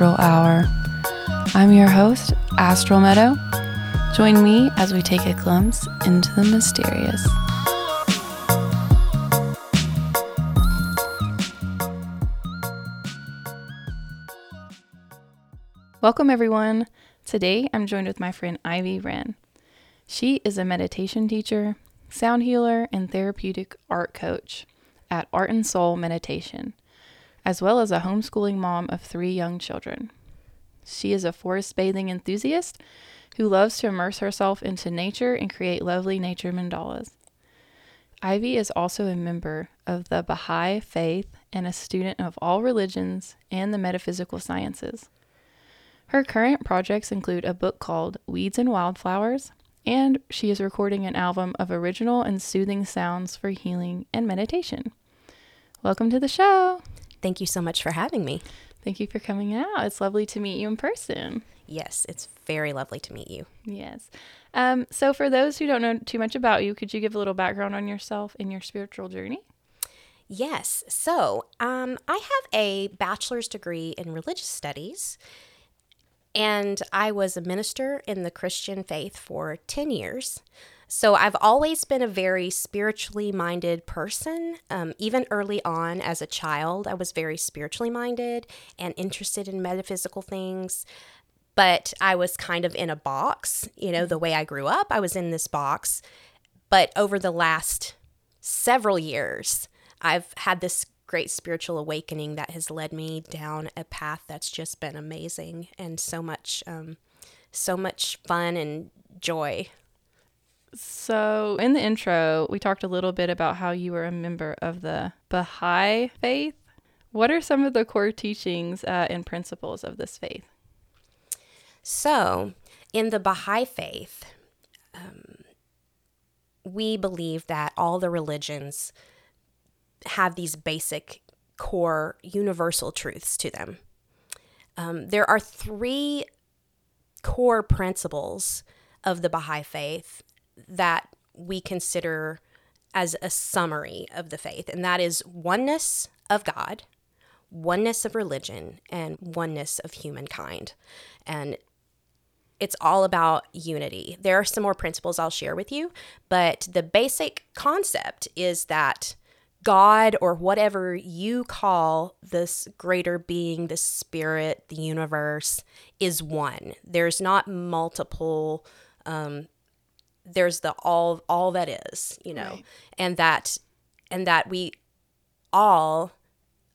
Astral Hour. I'm your host, Astral Meadow. Join me as we take a glimpse into the mysterious. Welcome, everyone. Today I'm joined with my friend Ivy Wren. She is a meditation teacher, sound healer, and therapeutic art coach at Art and Soul Meditation as well as a homeschooling mom of three young children. She is a forest bathing enthusiast who loves to immerse herself into nature and create lovely nature mandalas. Ivy is also a member of the Baha'i faith and a student of all religions and the metaphysical sciences. Her current projects include a book called Weeds and Wildflowers, and she is recording an album of original and soothing sounds for healing and meditation. Welcome to the show. Thank you so much for having me. Thank you for coming out. It's lovely to meet you in person. Yes, it's very lovely to meet you. Yes. Um, so, for those who don't know too much about you, could you give a little background on yourself and your spiritual journey? Yes. So, um, I have a bachelor's degree in religious studies, and I was a minister in the Christian faith for 10 years. So I've always been a very spiritually minded person. Um, even early on as a child, I was very spiritually minded and interested in metaphysical things. But I was kind of in a box, you know, the way I grew up, I was in this box. But over the last several years, I've had this great spiritual awakening that has led me down a path that's just been amazing and so much, um, so much fun and joy. So, in the intro, we talked a little bit about how you were a member of the Baha'i faith. What are some of the core teachings uh, and principles of this faith? So, in the Baha'i faith, um, we believe that all the religions have these basic core universal truths to them. Um, there are three core principles of the Baha'i faith that we consider as a summary of the faith, and that is oneness of God, oneness of religion, and oneness of humankind. And it's all about unity. There are some more principles I'll share with you, but the basic concept is that God, or whatever you call this greater being, the spirit, the universe, is one. There's not multiple um, there's the all all that is you know right. and that and that we all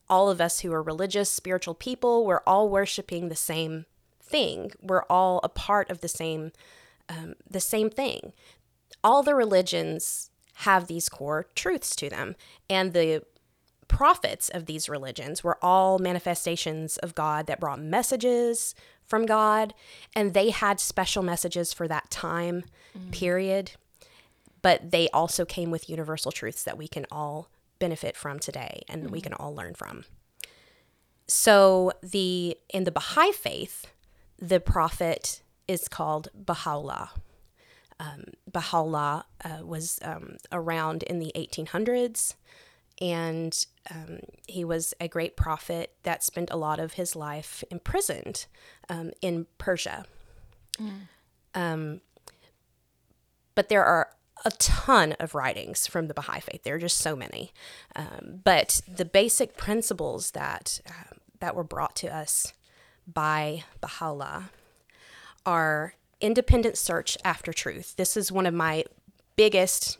all of us who are religious spiritual people we're all worshiping the same thing we're all a part of the same um, the same thing all the religions have these core truths to them and the prophets of these religions were all manifestations of god that brought messages from God, and they had special messages for that time mm. period. But they also came with universal truths that we can all benefit from today and mm. we can all learn from. So the in the Baha'i faith, the prophet is called Baha'u'llah. Um, Baha'u'llah uh, was um, around in the 1800s and um, he was a great prophet that spent a lot of his life imprisoned um, in Persia. Mm. Um, but there are a ton of writings from the Baha'i faith. There are just so many. Um, but the basic principles that uh, that were brought to us by Baha'u'llah are independent search after truth. This is one of my biggest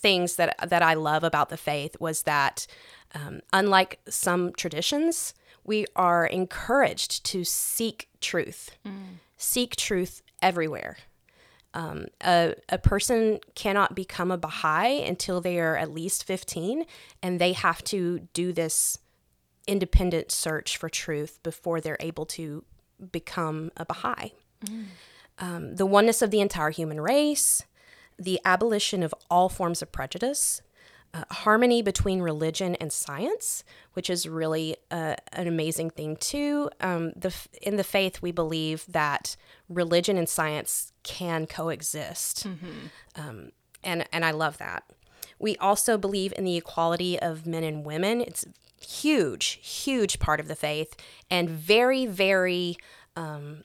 things that that I love about the faith was that um, unlike some traditions, we are encouraged to seek truth, mm. seek truth everywhere. Um, a, a person cannot become a Baha'i until they are at least 15, and they have to do this independent search for truth before they're able to become a Baha'i. Mm. Um, the oneness of the entire human race, the abolition of all forms of prejudice, uh, harmony between religion and science, which is really uh, an amazing thing too. Um, the in the faith, we believe that religion and science can coexist, mm-hmm. um, and and I love that. We also believe in the equality of men and women. It's huge, huge part of the faith, and very, very, um,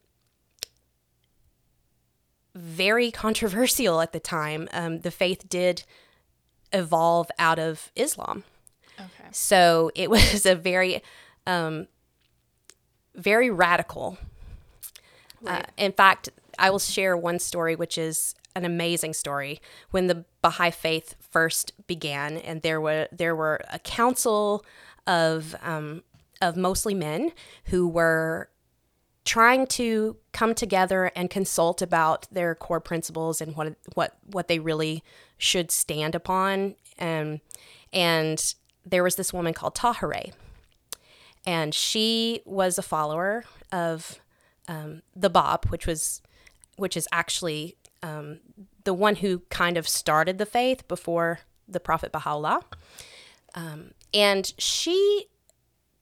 very controversial at the time. Um, the faith did evolve out of Islam. Okay. So it was a very, um, very radical. Uh, in fact, I will share one story, which is an amazing story. When the Baha'i faith first began, and there were there were a council of um, of mostly men who were trying to come together and consult about their core principles and what what what they really should stand upon. And and there was this woman called Tahirih, and she was a follower of um, the Bab, which was which is actually um, the one who kind of started the faith before the Prophet Baha'u'llah. Um, and she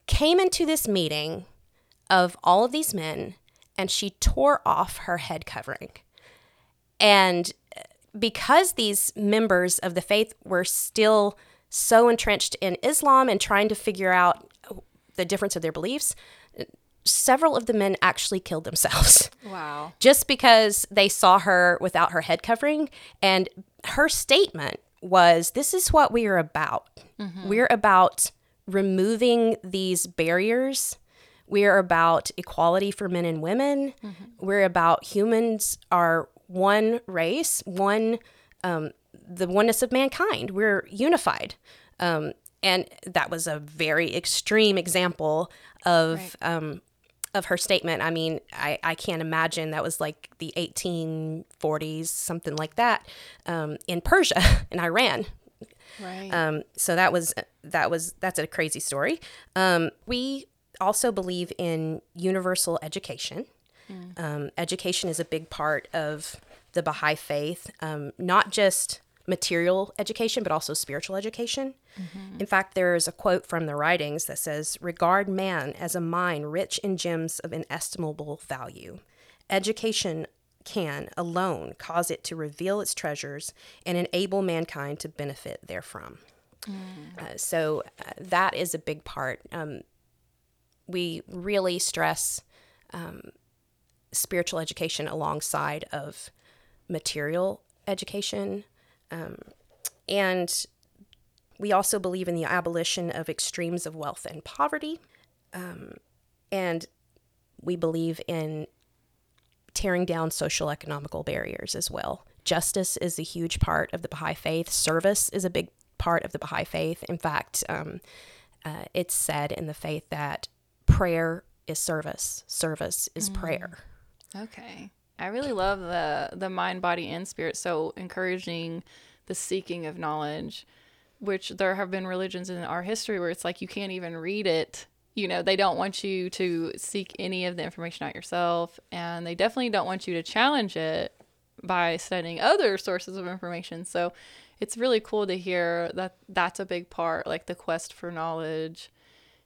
came into this meeting of all of these men and she tore off her head covering. And uh, because these members of the faith were still so entrenched in Islam and trying to figure out the difference of their beliefs, several of the men actually killed themselves Wow. just because they saw her without her head covering. And her statement was this is what we are about. We're about removing these barriers. We're about equality for men and women. We're about humans are one race, one, um, the oneness of mankind. We're unified. Um, and that was a very extreme example of Right. um, of her statement. I mean, I, I can't imagine that was like the 1840s, something like that, um, in Persia, in Iran. Right. Um, so that was that was that's a crazy story. Um, we also believe in universal education. Um, education is a big part of the Baha'i faith, um, not just material education, but also spiritual education. In fact, there is a quote from the writings that says, Regard man as a mine rich in gems of inestimable value. Education can alone cause it to reveal its treasures and enable mankind to benefit therefrom. Uh, so uh, that is a big part. Um, we really stress um, spiritual education alongside of material education. Um, and we also believe in the abolition of extremes of wealth and poverty. Um, and we believe in tearing down social economical barriers as well. Justice is a huge part of the Baha'i faith. Service is a big part of the Baha'i faith. In fact, um, uh, it's said in the faith that prayer is service, service is mm. prayer. Okay. I really love the the mind, body, and spirit. So encouraging the seeking of knowledge, which there have been religions in our history where it's like you can't even read it. You know, they don't want you to seek any of the information out yourself, and they definitely don't want you to challenge it by studying other sources of information. So it's really cool to hear that that's a big part, like the quest for knowledge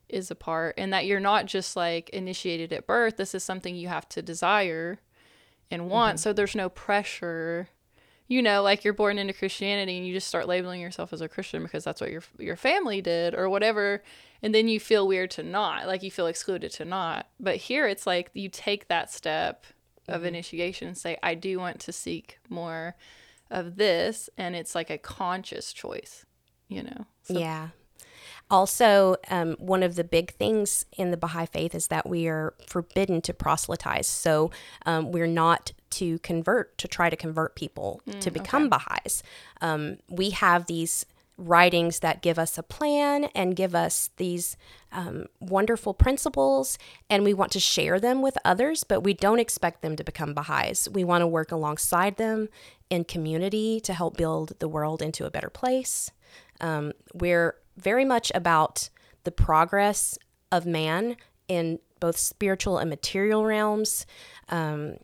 is a part and that you're not just like initiated at birth. This is something you have to desire and want. Mm-hmm. So there's no pressure. You know like you're born into christianity and you just start labeling yourself as a christian because that's what your your family did or whatever and then you feel weird to not like you feel excluded to not. But here it's like you take that step of mm-hmm. initiation and say i do want to seek more of this and it's like a conscious choice you know? So yeah. Also, um, one of the big things in the Baha'i faith is that we are forbidden to proselytize. So um, we're not to convert, to try to convert people to become Baha'is. Um, we have these writings that give us a plan and give us these um, wonderful principles, and we want to share them with others, but we don't expect them to become Baha'is. We want to work alongside them in community to help build the world into a better place. Um, we're very much about the progress of man in both spiritual and material realms. Um,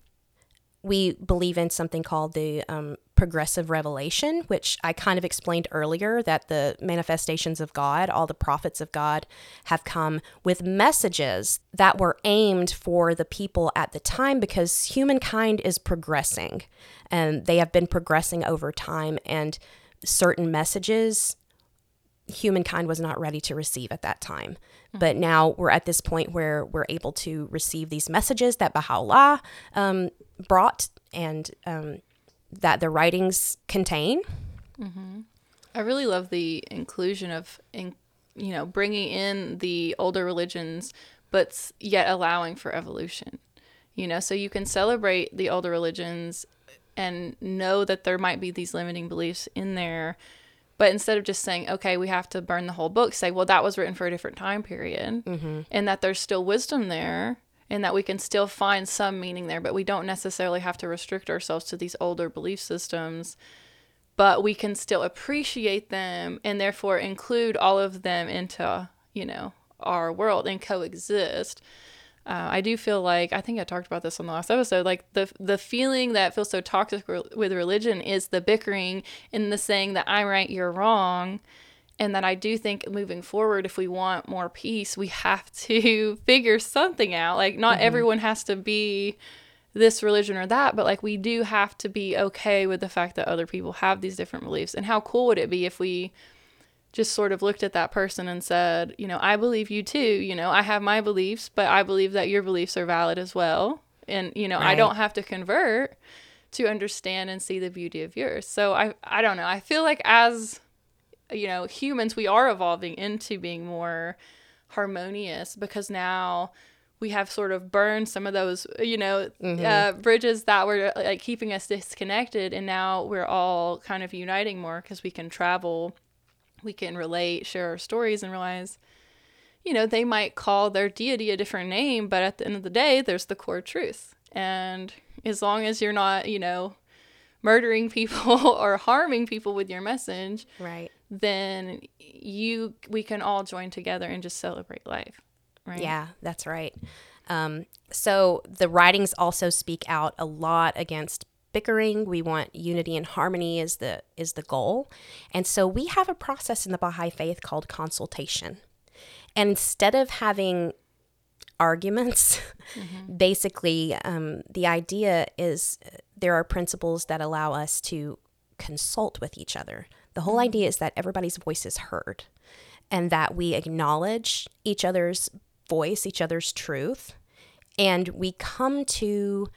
we believe in something called the um, progressive revelation, which I kind of explained earlier that the manifestations of God, all the prophets of God, have come with messages that were aimed for the people at the time because humankind is progressing and they have been progressing over time, and certain messages humankind was not ready to receive at that time. But now we're at this point where we're able to receive these messages that Baha'u'llah um, brought and um, that the writings contain. I really love the inclusion of, in, you know, bringing in the older religions, but yet allowing for evolution. You know, so you can celebrate the older religions and know that there might be these limiting beliefs in there. But instead of just saying, okay, we have to burn the whole book, say, well, that was written for a different time period, mm-hmm. and that there's still wisdom there, and that we can still find some meaning there, but we don't necessarily have to restrict ourselves to these older belief systems. But we can still appreciate them and therefore include all of them into you know our world and coexist uh, i do feel like i think i talked about this on the last episode like the the feeling that feels so toxic re- with religion is the bickering and the saying that i'm right you're wrong and that i do think moving forward if we want more peace we have to figure something out like not everyone has to be this religion or that, but like we do have to be okay with the fact that other people have these different beliefs. And how cool would it be if we just sort of looked at that person and said, you know, I believe you too. You know, I have my beliefs, but I believe that your beliefs are valid as well. And, you know, I don't have to convert to understand and see the beauty of yours. So I I don't know. I feel like as you know, humans we are evolving into being more harmonious because now we have sort of burned some of those, you know, uh, bridges that were like keeping us disconnected, and now we're all kind of uniting more because we can travel, we can relate, share our stories, and realize, you know, they might call their deity a different name, but at the end of the day, there's the core truth, and as long as you're not, you know, murdering people or harming people with your message, Right. then you we can all join together and just celebrate life, right? Yeah, that's right. Um, so the writings also speak out a lot against bickering. We want unity and harmony is the is the goal, and so we have a process in the Baha'i faith called consultation. And instead of having arguments, basically, um, the idea is uh, there are principles that allow us to consult with each other. The whole idea is that everybody's voice is heard and that we acknowledge each other's voice, each other's truth, and we come to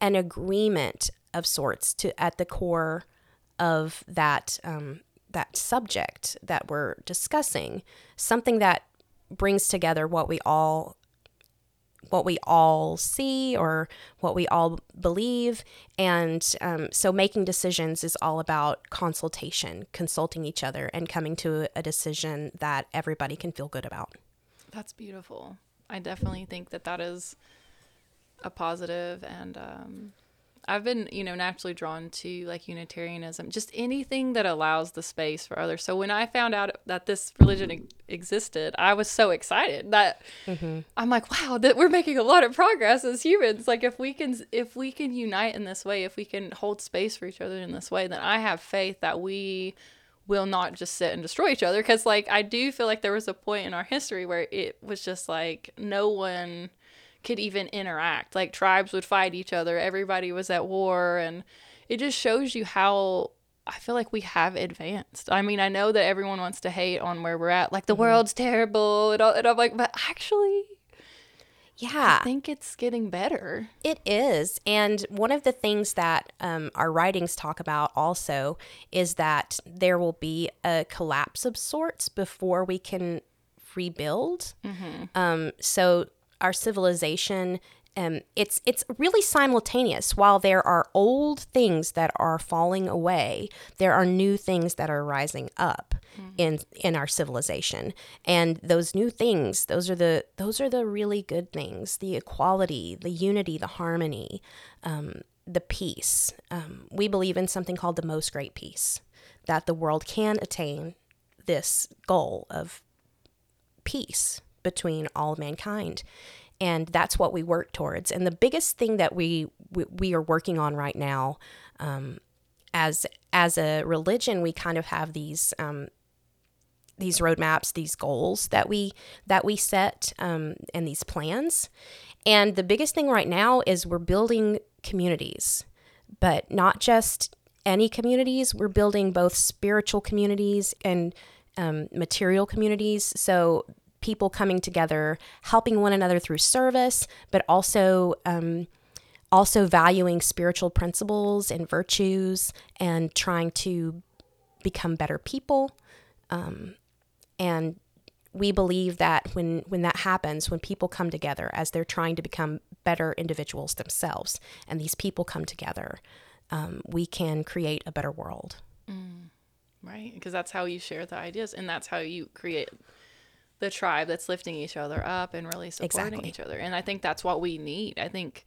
an agreement of sorts to at the core of that um, that subject that we're discussing, something that brings together what we all what we all see or what we all believe. And um, so making decisions is all about consultation, consulting each other, and coming to a decision that everybody can feel good about. That's beautiful. I definitely think that that is a positive and um I've been, you know, naturally drawn to like Unitarianism, just anything that allows the space for others. So when I found out that this religion existed, I was so excited that mm-hmm. I'm like, wow, that we're making a lot of progress as humans. Like if we can, if we can unite in this way, if we can hold space for each other in this way, then I have faith that we will not just sit and destroy each other. Because like I do feel like there was a point in our history where it was just like no one could even interact. Like tribes would fight each other, everybody was at war, and it just shows you how I feel like we have advanced. I mean, I know that everyone wants to hate on where we're at, like the world's terrible, and, all, and I'm like, but actually, Yeah, I think it's getting better. It is. And one of the things that um, our writings talk about also is that there will be a collapse of sorts before we can rebuild. Um, so our civilization. Um, it's it's really simultaneous. While there are old things that are falling away, there are new things that are rising up in in our civilization. And those new things, those are the those are the really good things: the equality, the unity, the harmony, um, the peace. Um, we believe in something called the most great peace, that the world can attain this goal of peace between all mankind. And that's what we work towards. And the biggest thing that we we, we are working on right now um, as as a religion we kind of have these um, these roadmaps these goals that we that we set um, and these plans. And the biggest thing right now is we're building communities but not just any communities. We're building both spiritual communities and um, material communities. So people coming together, helping one another through service, but also um, also valuing spiritual principles and virtues and trying to become better people. Um, and we believe that when when that happens, when people come together as they're trying to become better individuals themselves, and these people come together, um, we can create a better world. Mm, right, because that's how you share the ideas, and that's how you create the tribe that's lifting each other up and really supporting Exactly. each other. And I think that's what we need. I think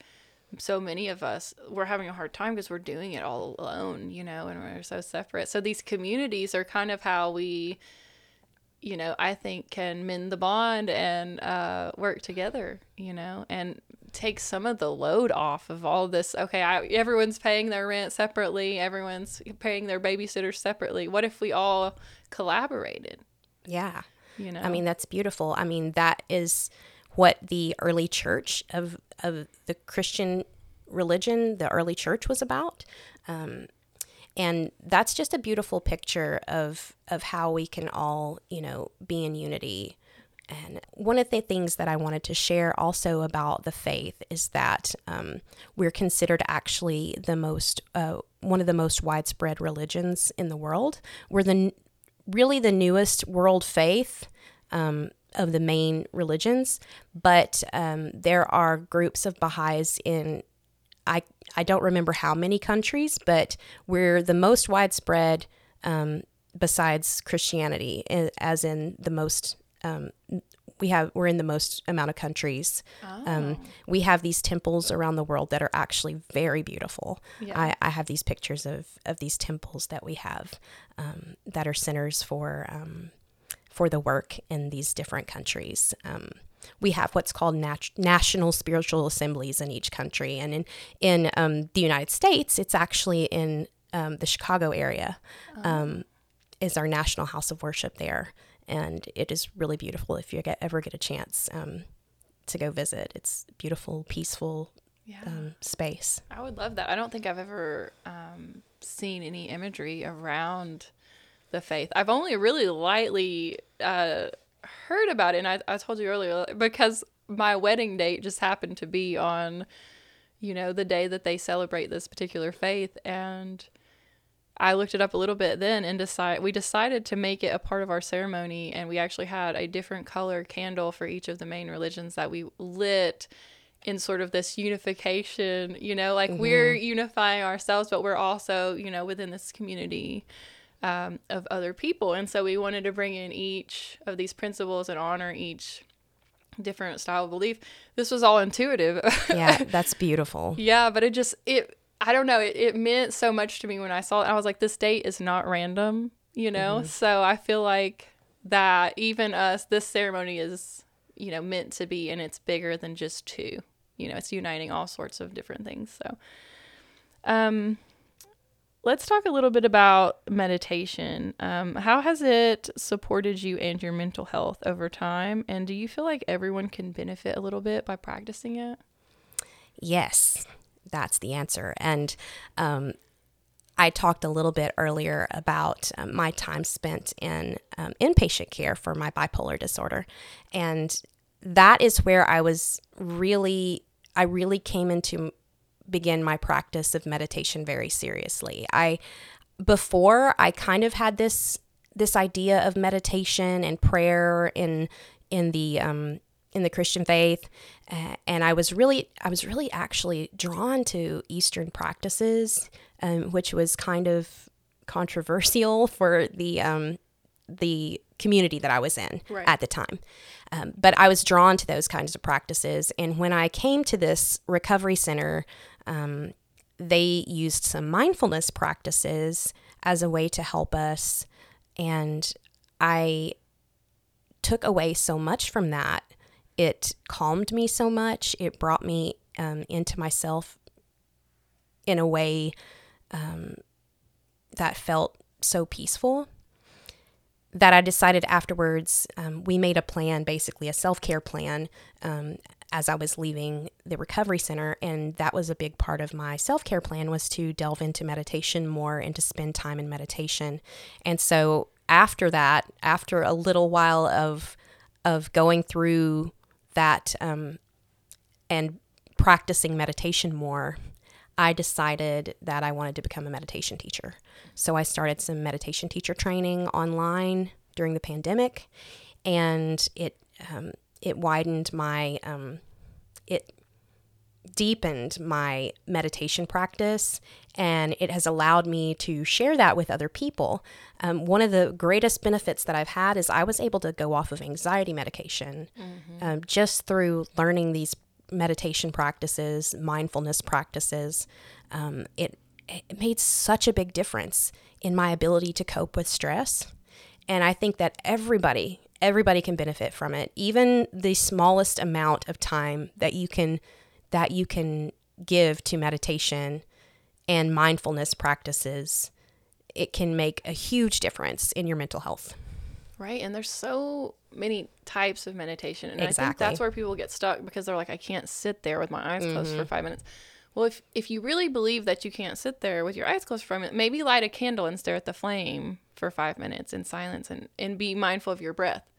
so many of us we're having a hard time because we're doing it all alone, you know, and we're so separate. So these communities are kind of how we you know, I think can mend the bond and uh, work together, you know, and take some of the load off of all this. Okay, I, everyone's paying their rent separately, everyone's paying their babysitters separately. What if we all collaborated? Yeah. You know, I mean, that's beautiful. I mean, that is what the early church of of the Christian religion, the early church was about. Um, and that's just a beautiful picture of of how we can all, you know, be in unity. And one of the things that I wanted to share also about the faith is that um, we're considered actually the most uh, one of the most widespread religions in the world. We're the really the newest world faith um, of the main religions, but um, there are groups of Baha'is in I I don't remember how many countries, but we're the most widespread um, besides Christianity, as in the most. Um, we have we're in the most amount of countries. Um, we have these temples around the world that are actually very beautiful. Yeah. I, I have these pictures of of these temples that we have um, that are centers for um, for the work in these different countries. Um, we have what's called nat- national spiritual assemblies in each country, and in in um, the United States, it's actually in um, the Chicago area. Um, is our national house of worship there, and it is really beautiful. If you get, ever get a chance um, to go visit, it's beautiful, peaceful yeah. um, space. I would love that. I don't think I've ever um, seen any imagery around the faith. I've only really lightly uh, heard about it, and I, I told you earlier because my wedding date just happened to be on, you know, the day that they celebrate this particular faith, and I looked it up a little bit then and decide we decided to make it a part of our ceremony, and we actually had a different color candle for each of the main religions that we lit in sort of this unification, you know, like we're unifying ourselves, but we're also, you know, within this community um, of other people. And so we wanted to bring in each of these principles and honor each different style of belief. This was all intuitive. Yeah, that's beautiful. yeah, but it just, it, I don't know, it, it meant so much to me when I saw it. I was like, this date is not random, you know? So I feel like that even us, this ceremony is, you know, meant to be, and it's bigger than just two. You know, it's uniting all sorts of different things. So, um, let's talk a little bit about meditation. Um, how has it supported you and your mental health over time? And do you feel like everyone can benefit a little bit by practicing it? Yes, that's the answer. And um, I talked a little bit earlier about um, my time spent in um, inpatient care for my bipolar disorder. And that is where I was really, I really came into begin my practice of meditation very seriously. I, before I kind of had this this idea of meditation and prayer in in the um, in the Christian faith, uh, and I was really I was really actually drawn to Eastern practices, um, which was kind of controversial for the um, the community that I was in Right. at the time. Um, but I was drawn to those kinds of practices, and when I came to this recovery center, um, they used some mindfulness practices as a way to help us, and I took away so much from that. It calmed me so much. It brought me um, into myself in a way um, that felt so peaceful that I decided afterwards. Um, we made a plan, basically a self care plan, um, as I was leaving the recovery center, and that was a big part of my self care plan was to delve into meditation more and to spend time in meditation. And so after that, after a little while of of going through that um, and practicing meditation more, I decided that I wanted to become a meditation teacher. So I started some meditation teacher training online during the pandemic, and it um, it widened my um, it deepened my meditation practice and it has allowed me to share that with other people. Um, one of the greatest benefits that I've had is I was able to go off of anxiety medication mm-hmm. um, just through learning these meditation practices, mindfulness practices. Um, it, it made such a big difference in my ability to cope with stress. And I think that everybody, everybody can benefit from it. Even the smallest amount of time that you can that you can give to meditation and mindfulness practices, it can make a huge difference in your mental health. Right. And there's so many types of meditation. And exactly. I think that's where people get stuck because they're like, I can't sit there with my eyes closed mm-hmm. for five minutes. Well, if, if you really believe that you can't sit there with your eyes closed for a minute, maybe light a candle and stare at the flame for five minutes in silence and, and be mindful of your breath.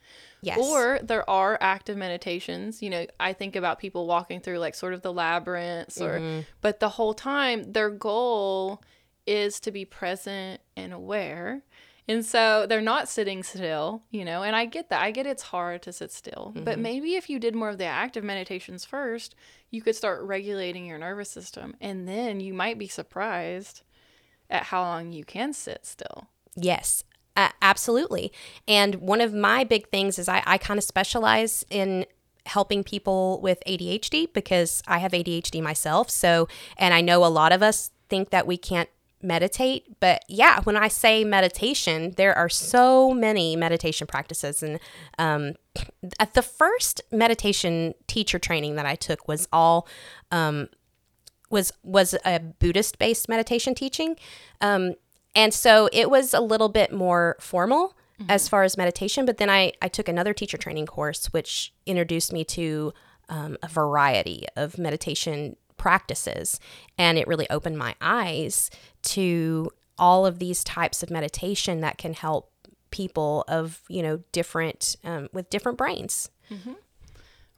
Yes. Or there are active meditations. You know, I think about people walking through like sort of the labyrinths or mm-hmm. but the whole time their goal is to be present and aware. And so they're not sitting still, you know, and I get that. I get it's hard to sit still. Mm-hmm. But maybe if you did more of the active meditations first, you could start regulating your nervous system and then you might be surprised at how long you can sit still. Yes. Uh, absolutely. And one of my big things is I, I kind of specialize in helping people with ADHD because I have ADHD myself. So, and I know a lot of us think that we can't meditate. But yeah, when I say meditation, there are so many meditation practices. And um, at the first meditation teacher training that I took was all. Um, was was a Buddhist based meditation teaching, um, and so it was a little bit more formal mm-hmm. as far as meditation. But then I, I took another teacher training course, which introduced me to um, a variety of meditation practices. And it really opened my eyes to all of these types of meditation that can help people of, you know, different, um, with different brains. Mm-hmm.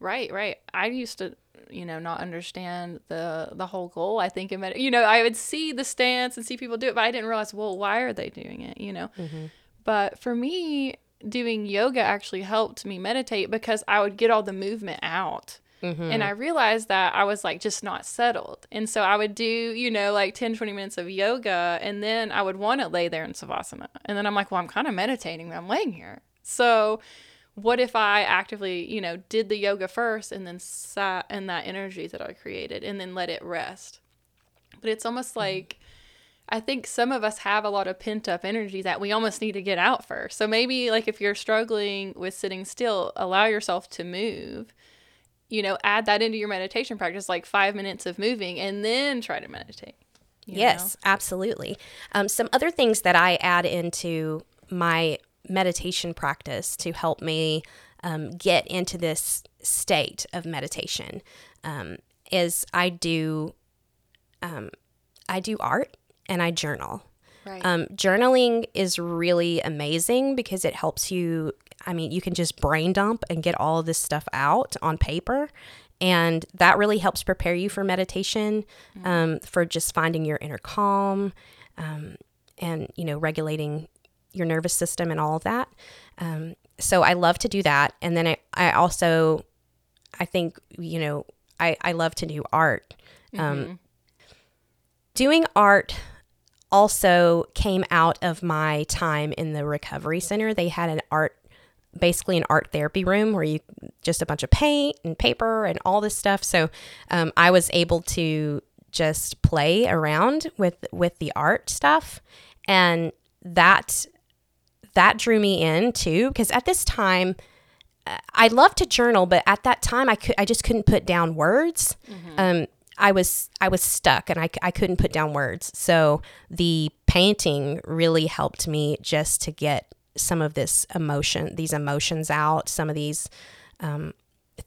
Right, right. I used to you know not understand the the whole goal. I think in med- you know i would see the stance and see people do it but i didn't realize well why are they doing it you know? Mm-hmm. but for me doing yoga actually helped me meditate because i would get all the movement out. Mm-hmm. and i realized that i was like just not settled. And so i would do you know like 10 20 minutes of yoga and then i would want to lay there in savasana. And then i'm like well i'm kind of meditating i'm laying here. So what if I actively, you know, did the yoga first and then sat in that energy that I created and then let it rest? But it's almost mm-hmm. like I think some of us have a lot of pent up energy that we almost need to get out first. So maybe like if you're struggling with sitting still, allow yourself to move. You know, add that into your meditation practice, like five minutes of moving, and then try to meditate. Yes, know? absolutely. Um, some other things that I add into my meditation practice to help me um, get into this state of meditation um, is I do um, I do art and I journal. Right. Um, journaling is really amazing because it helps you. I mean, you can just brain dump and get all of this stuff out on paper. And that really helps prepare you for meditation, mm-hmm. um, for just finding your inner calm um, and, you know, regulating your nervous system and all of that. Um, so I love to do that. And then I, I also, I think, you know, I, I love to do art. Um, mm-hmm. Doing art also came out of my time in the recovery center. They had an art, basically an art therapy room where you just a bunch of paint and paper and all this stuff. So um, I was able to just play around with with the art stuff, and that that drew me in too because at this time I love to journal, but at that time I could I just couldn't put down words. Mm-hmm. Um, I was I was stuck and I, I couldn't put down words. So the painting really helped me just to get some of this emotion, these emotions out, some of these um,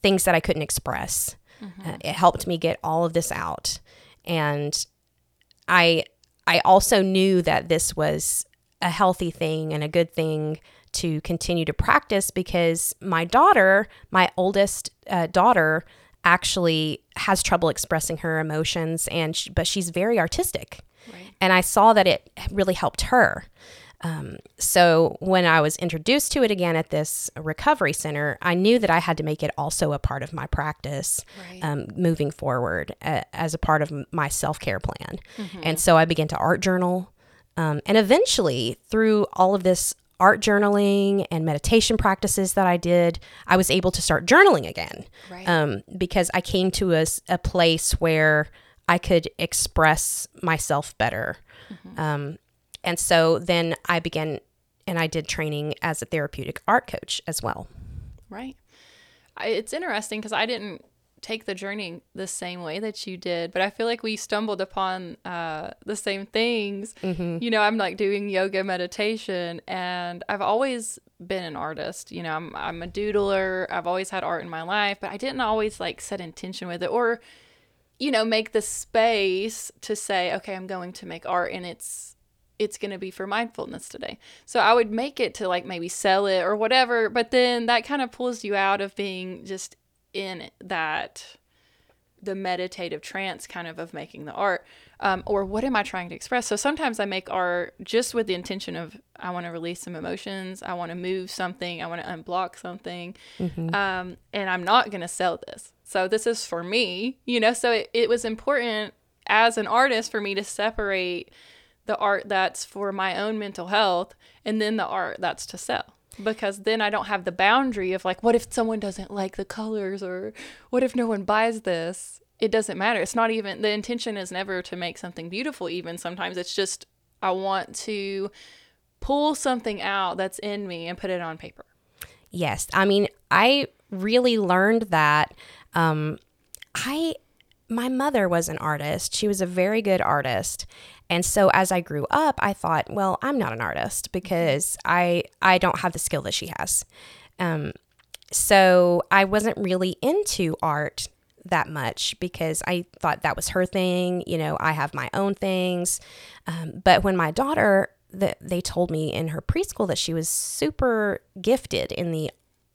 things that I couldn't express. Mm-hmm. Uh, it helped me get all of this out, and I I also knew that this was a healthy thing and a good thing to continue to practice because my daughter, my oldest uh, daughter, actually has trouble expressing her emotions and she, but she's very artistic right. and i saw that it really helped her um, so when i was introduced to it again at this recovery center i knew that i had to make it also a part of my practice right. um, moving forward uh, as a part of my self-care plan mm-hmm. and so i began to art journal um, and eventually through all of this art journaling and meditation practices that I did, I was able to start journaling again. Right. Um, because I came to a, a place where I could express myself better. Mm-hmm. Um, and so then I began and I did training as a therapeutic art coach as well. Right. I, it's interesting because I didn't take the journey the same way that you did, but I feel like we stumbled upon uh, the same things. Mm-hmm. You know, I'm like doing yoga meditation, and I've always been an artist. You know, I'm I'm a doodler. I've always had art in my life, but I didn't always like set intention with it or you know, make the space to say, okay, I'm going to make art and it's it's going to be for mindfulness today. So I would make it to like maybe sell it or whatever, but then that kind of pulls you out of being just in that the meditative trance kind of of making the art um, or what am i trying to express? So sometimes i make art just with the intention of i want to release some emotions i want to move something i want to unblock something mm-hmm. um, and i'm not going to sell this. So this is for me you know? So it, it was important as an artist for me to separate the art that's for my own mental health and then the art that's to sell because then I don't have the boundary of like, what if someone doesn't like the colors or what if no one buys this? It doesn't matter. It's not even the intention is never to make something beautiful, even sometimes it's just I want to pull something out that's in me and put it on paper. Yes. I mean, I really learned that. Um, I my mother was an artist. She was a very good artist. And so as I grew up, I thought, well, I'm not an artist because I I don't have the skill that she has. Um, so I wasn't really into art that much because I thought that was her thing. You know, I have my own things. Um, but when my daughter, the, they told me in her preschool that she was super gifted in the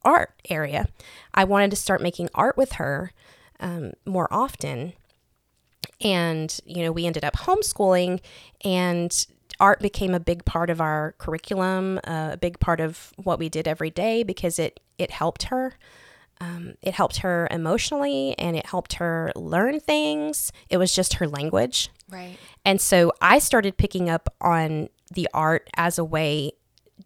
art area, I wanted to start making art with her um, more often and you know we ended up homeschooling and art became a big part of our curriculum uh, a big part of what we did every day because it it helped her. Um, it helped her emotionally and it helped her learn things. It was just her language. Right. And so i started picking up on the art as a way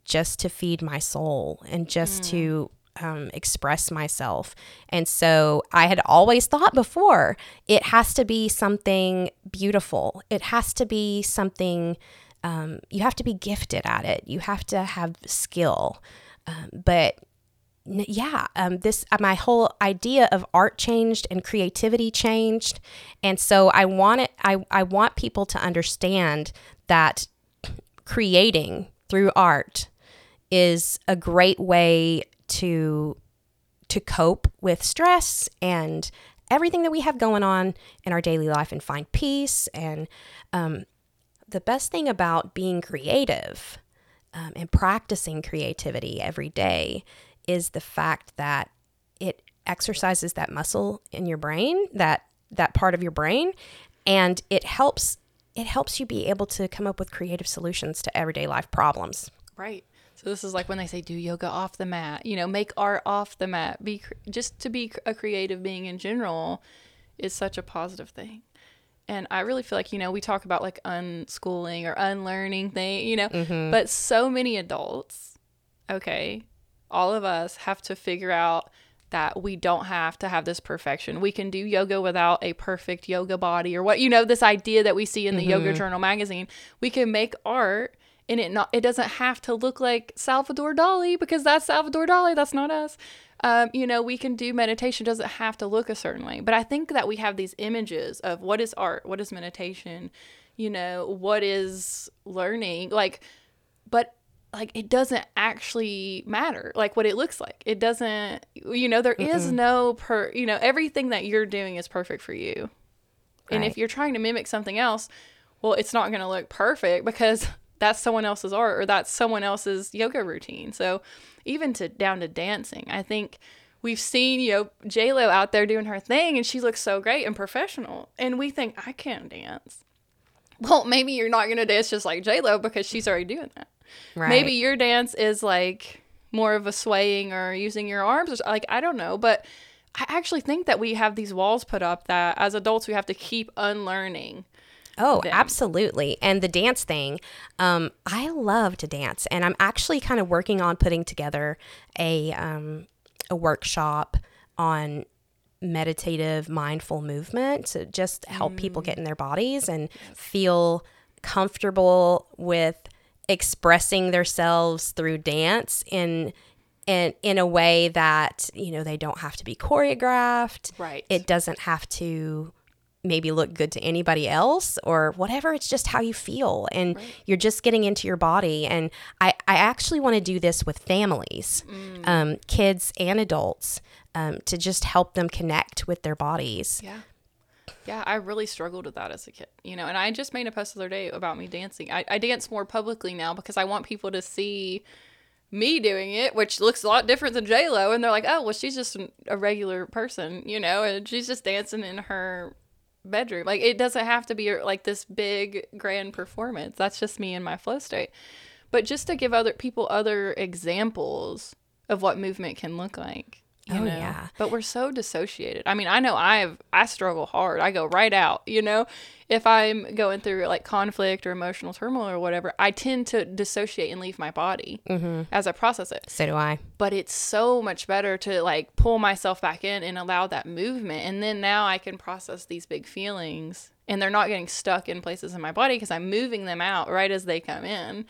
just to feed my soul and just mm. to um, express myself. And so I had always thought before it has to be something beautiful, it has to be something, um, you have to be gifted at it, you have to have skill. Um, but yeah, um, this uh, my whole idea of art changed and creativity changed, and so I want it. I I want people to understand that creating through art is a great way to to cope with stress and everything that we have going on in our daily life and find peace. And um, the best thing about being creative um, and practicing creativity every day is the fact that it exercises that muscle in your brain, that that part of your brain, and it helps it helps you be able to come up with creative solutions to everyday life problems. Right. So this is like when they say do yoga off the mat, you know, make art off the mat. Be just to be a creative being in general is such a positive thing. And I really feel like, you know, we talk about like unschooling or unlearning thing, you know, mm-hmm. but so many adults, okay, all of us have to figure out that we don't have to have this perfection. We can do yoga without a perfect yoga body or what, you know, this idea that we see in the mm-hmm. Yoga Journal magazine. We can make art and it not it doesn't have to look like Salvador Dali because that's Salvador Dali. That's not us. Um, you know, we can do meditation. Doesn't have to look a certain way. But I think that we have these images of what is art, what is meditation, you know, what is learning, like, but like it doesn't actually matter like what it looks like it doesn't you know there Mm-mm. is no per you know everything that you're doing is perfect for you right. and if you're trying to mimic something else well it's not going to look perfect because that's someone else's art or that's someone else's yoga routine. So even to down to dancing, I think we've seen, you know, J Lo out there doing her thing and she looks so great and professional. And we think, I can't dance. Well, maybe you're not gonna dance just like J Lo because she's already doing that. Right. Maybe your dance is like more of a swaying or using your arms or like I don't know, but I actually think that we have these walls put up that as adults we have to keep unlearning. Oh, them. absolutely. And the dance thing, um, I love to dance, and I'm actually kind of working on putting together a um, a workshop on meditative, mindful movement to just help people get in their bodies and feel comfortable with expressing themselves through dance in in in a way that you know they don't have to be choreographed Right. it doesn't have to maybe look good to anybody else or whatever it's just how you feel and you're just getting into your body and i, I actually want to do this with families um, kids and adults um, to just help them connect with their bodies Yeah. Yeah, I really struggled with that as a kid, you know, and I just made a post the other day about me dancing. I, I dance more publicly now because I want people to see me doing it, which looks a lot different than J Lo, and they're like, "Oh, well, she's just a regular person, you know, and she's just dancing in her bedroom. Like, it doesn't have to be like this big grand performance. That's just me in my flow state. But just to give other people other examples of what movement can look like. You Oh, know? yeah. But we're so dissociated. I mean, I know I've I struggle hard. I go right out, you know. If I'm going through like conflict or emotional turmoil or whatever, I tend to dissociate and leave my body as I process it. so do i But it's so much better to like pull myself back in and allow that movement. And then now I can process these big feelings and they're not getting stuck in places in my body because I'm moving them out right as they come in.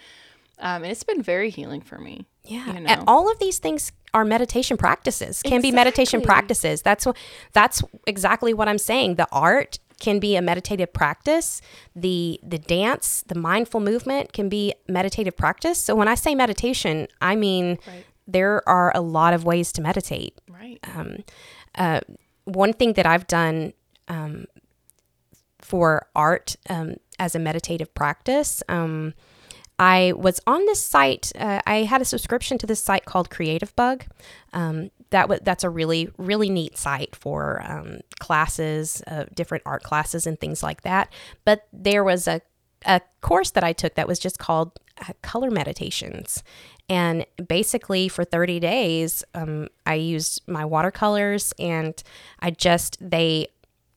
Um, and it's been very healing for me. Yeah, you and know. all of these things are meditation practices. Can be meditation practices. That's what. That's exactly what I'm saying. The art can be a meditative practice. The the dance, the mindful movement can be meditative practice. So when I say meditation, I mean Right. there are a lot of ways to meditate. Right. Um, uh, one thing that I've done um, for art um, as a meditative practice. Um, I was on this site. Uh, I had a subscription to this site called Creativebug. Um, that w- that's a really really neat site for um, classes, uh, different art classes and things like that. But there was a a course that I took that was just called uh, Color Meditations. And basically, for 30 days, um, I used my watercolors and I just, they,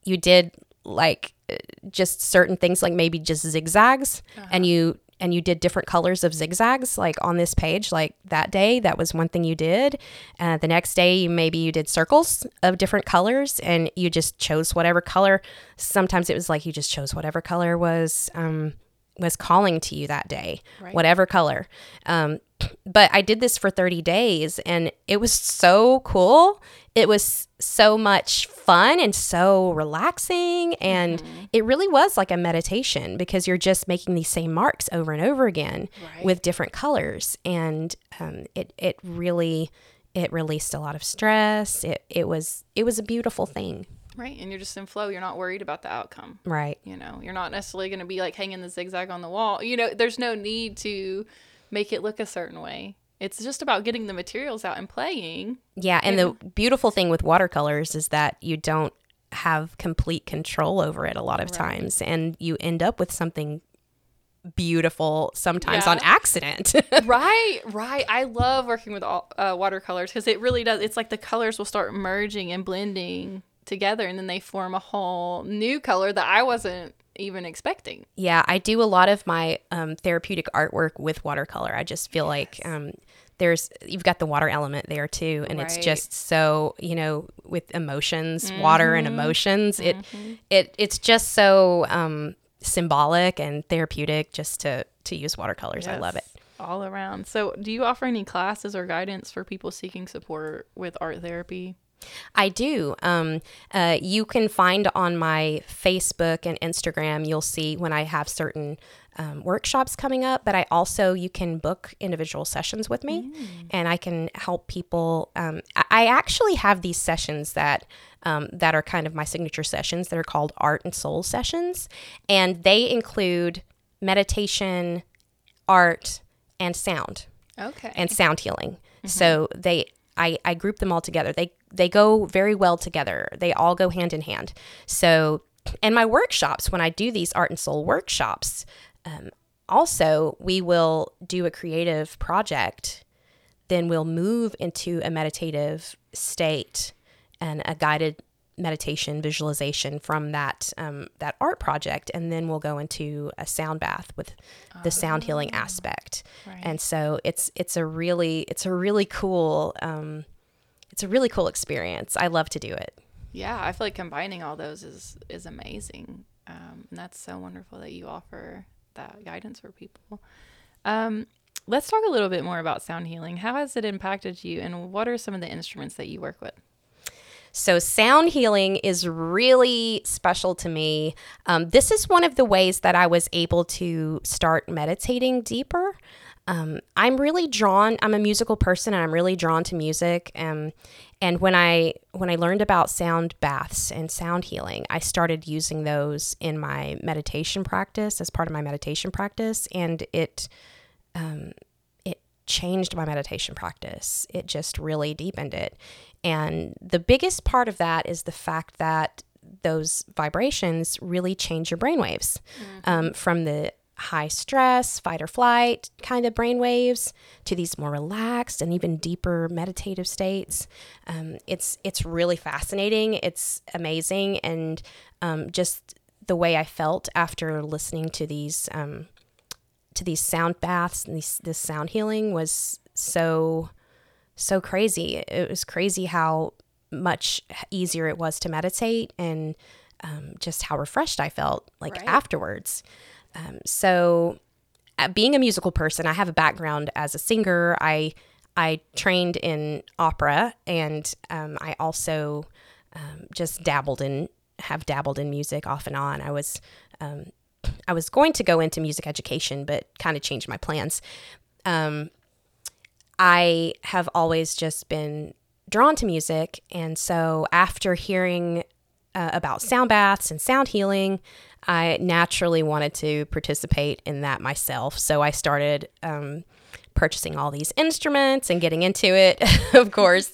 you did like uh, just certain things, like maybe just zigzags, and you, and you did different colors of zigzags like on this page like that day that was one thing you did. Uh, the next day you maybe you did circles of different colors and you just chose whatever color. Sometimes it was like you just chose whatever color was um, was calling to you that day Right. whatever color. Um, but i did this for 30 days and it was so cool it was so much fun and so relaxing and it really was like a meditation because you're just making these same marks over and over again Right. with different colors and um, it, it really it released a lot of stress it, it was it was a beautiful thing Right. And you're just in flow. You're not worried about the outcome. right You know, you're not necessarily going to be like hanging the zigzag on the wall. You know, there's no need to make it look a certain way. It's just about getting the materials out and playing. Yeah, and the beautiful thing with watercolors is that you don't have complete control over it a lot of times, and you end up with something beautiful sometimes Yeah. on accident. right, right. I love working with all, uh, watercolors because it really does. It's like the colors will start merging and blending together, and then they form a whole new color that I wasn't even expecting. yeah, I do a lot of my um, therapeutic artwork with watercolor. I just feel like um, there's you've got the water element there too, and it's just so you know with emotions, water and emotions. It it it's just so um, symbolic and therapeutic just to to use watercolors. I love it. All around. So, do you offer any classes or guidance for people seeking support with art therapy? I do. Um, uh, you can find on my Facebook and Instagram, you'll see when I have certain um, workshops coming up, but I also, you can book individual sessions with me and I can help people. Um, I, actually have these sessions that. Um, that are kind of my signature sessions that are called art and soul sessions and they include meditation art, and sound Okay. and sound healing. So they I, I group them all together. They they go very well together. They all go hand in hand. So and my workshops, when I do these art and soul workshops, um, also we will do a creative project, then we'll move into a meditative state and a guided meditation visualization from that um, that art project, and then we'll go into a sound bath with the sound healing aspect. Right. And so it's it's a really it's a really cool um, it's a really cool experience. I love to do it. Yeah, I feel like combining all those is is amazing, um, and that's so wonderful that you offer that guidance for people. Um, let's talk a little bit more about sound healing. How has it impacted you, and what are some of the instruments that you work with? So, sound healing is really special to me. Um, this is one of the ways that I was able to start meditating deeper. Um, I'm really drawn. I'm a musical person, and I'm really drawn to music. Um, and when I when I learned about sound baths and sound healing, I started using those in my meditation practice as part of my meditation practice, and it it changed my meditation practice. It just really deepened it. And the biggest part of that is the fact that those vibrations really change your brainwaves um, from the high stress, fight or flight kind of brain waves to these more relaxed and even deeper meditative states. Um, it's it's really fascinating. It's amazing, and um, just the way I felt after listening to these um, to these sound baths and these, this sound healing was so so crazy. It was crazy how much easier it was to meditate and um, just how refreshed I felt like Right. afterwards. Um, so, uh, being a musical person, I have a background as a singer. I I trained in opera, and um, I also um, just dabbled in have dabbled in music off and on. I was um, I was going to go into music education, but kind of changed my plans. Um, I have always just been drawn to music. And so after hearing uh, about sound baths and sound healing, I naturally wanted to participate in that myself. So I started um, purchasing all these instruments and getting into it, of course.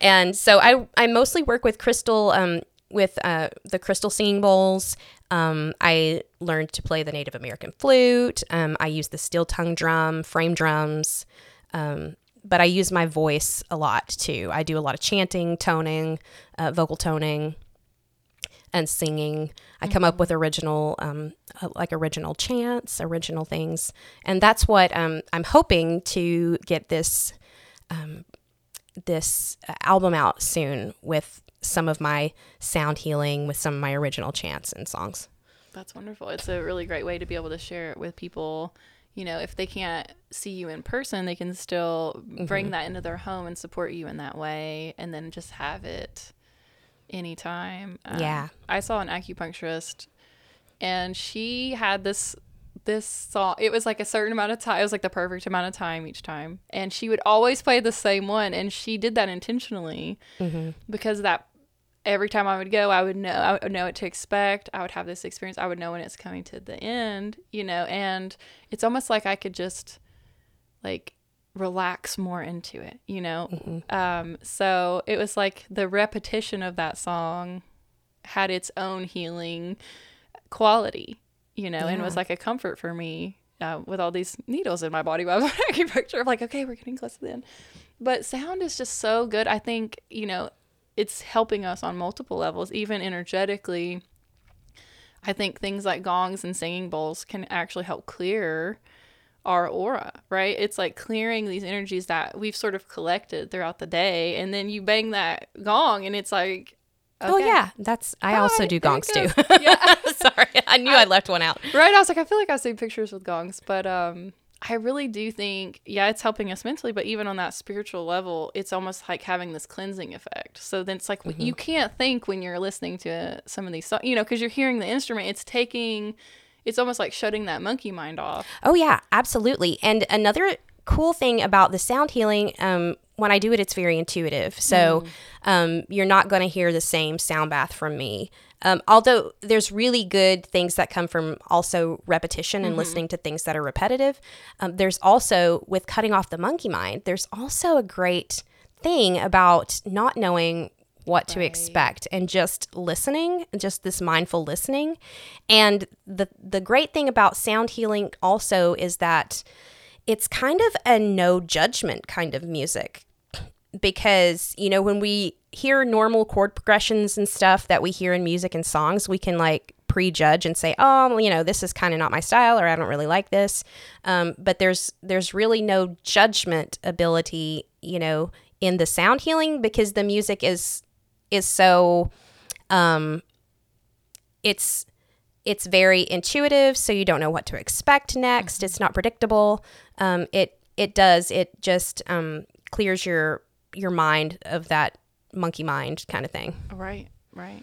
And so I, I mostly work with crystal, um, with uh, the crystal singing bowls. Um, I learned to play the Native American flute. Um, I use the steel tongue drum, frame drums. Um, but I use my voice a lot too. I do a lot of chanting, toning, uh, vocal toning, and singing. I come up with original, um, uh, like original chants, original things, and that's what um, I'm hoping to get this um, this uh, album out soon with some of my sound healing, with some of my original chants and songs. That's wonderful. It's a really great way to be able to share it with people. You know, if they can't see you in person, they can still bring that into their home and support you in that way, and then just have it anytime. Um, Yeah. I saw an acupuncturist, and she had this this song. It was like a certain amount of time. It was like the perfect amount of time each time, and she would always play the same one, and she did that intentionally because that every time I would go, I would know I would know what to expect. I would have this experience. I would know when it's coming to the end, you know, and it's almost like I could just like relax more into it, you know. Um, so it was like the repetition of that song had its own healing quality, you know, and was like a comfort for me uh, with all these needles in my body. Was acupuncture. I'm like, okay, we're getting close to the end. But sound is just so good. I think, you know, it's helping us on multiple levels, even energetically. I think things like gongs and singing bowls can actually help clear our aura, right? It's like clearing these energies that we've sort of collected throughout the day. And then you bang that gong, and it's like, Oh yeah, that's I also do gongs too. Yeah. Sorry, I knew I left one out. right i was like i feel like i've seen pictures with gongs but um i really do think yeah it's helping us mentally but even on that spiritual level it's almost like having this cleansing effect so then it's like you can't think when you're listening to some of these songs you know because you're hearing the instrument it's taking it's almost like shutting that monkey mind off Oh yeah, absolutely. And another cool thing about the sound healing, um, when I do it, it's very intuitive. So um, you're not going to hear the same sound bath from me Um, although there's really good things that come from also repetition and listening to things that are repetitive, um, there's also with cutting off the monkey mind. There's also a great thing about not knowing what to expect and just listening just this mindful listening. And the the great thing about sound healing also is that it's kind of a no judgment kind of music. Because you know when we hear normal chord progressions and stuff that we hear in music and songs we can like prejudge and say oh you know this is kind of not my style or i don't really like this. Um, but there's there's really no judgment ability you know in the sound healing because the music is is so um it's it's very intuitive so you don't know what to expect next it's not predictable um it it does it just um clears your your mind of that monkey mind kind of thing Right, right.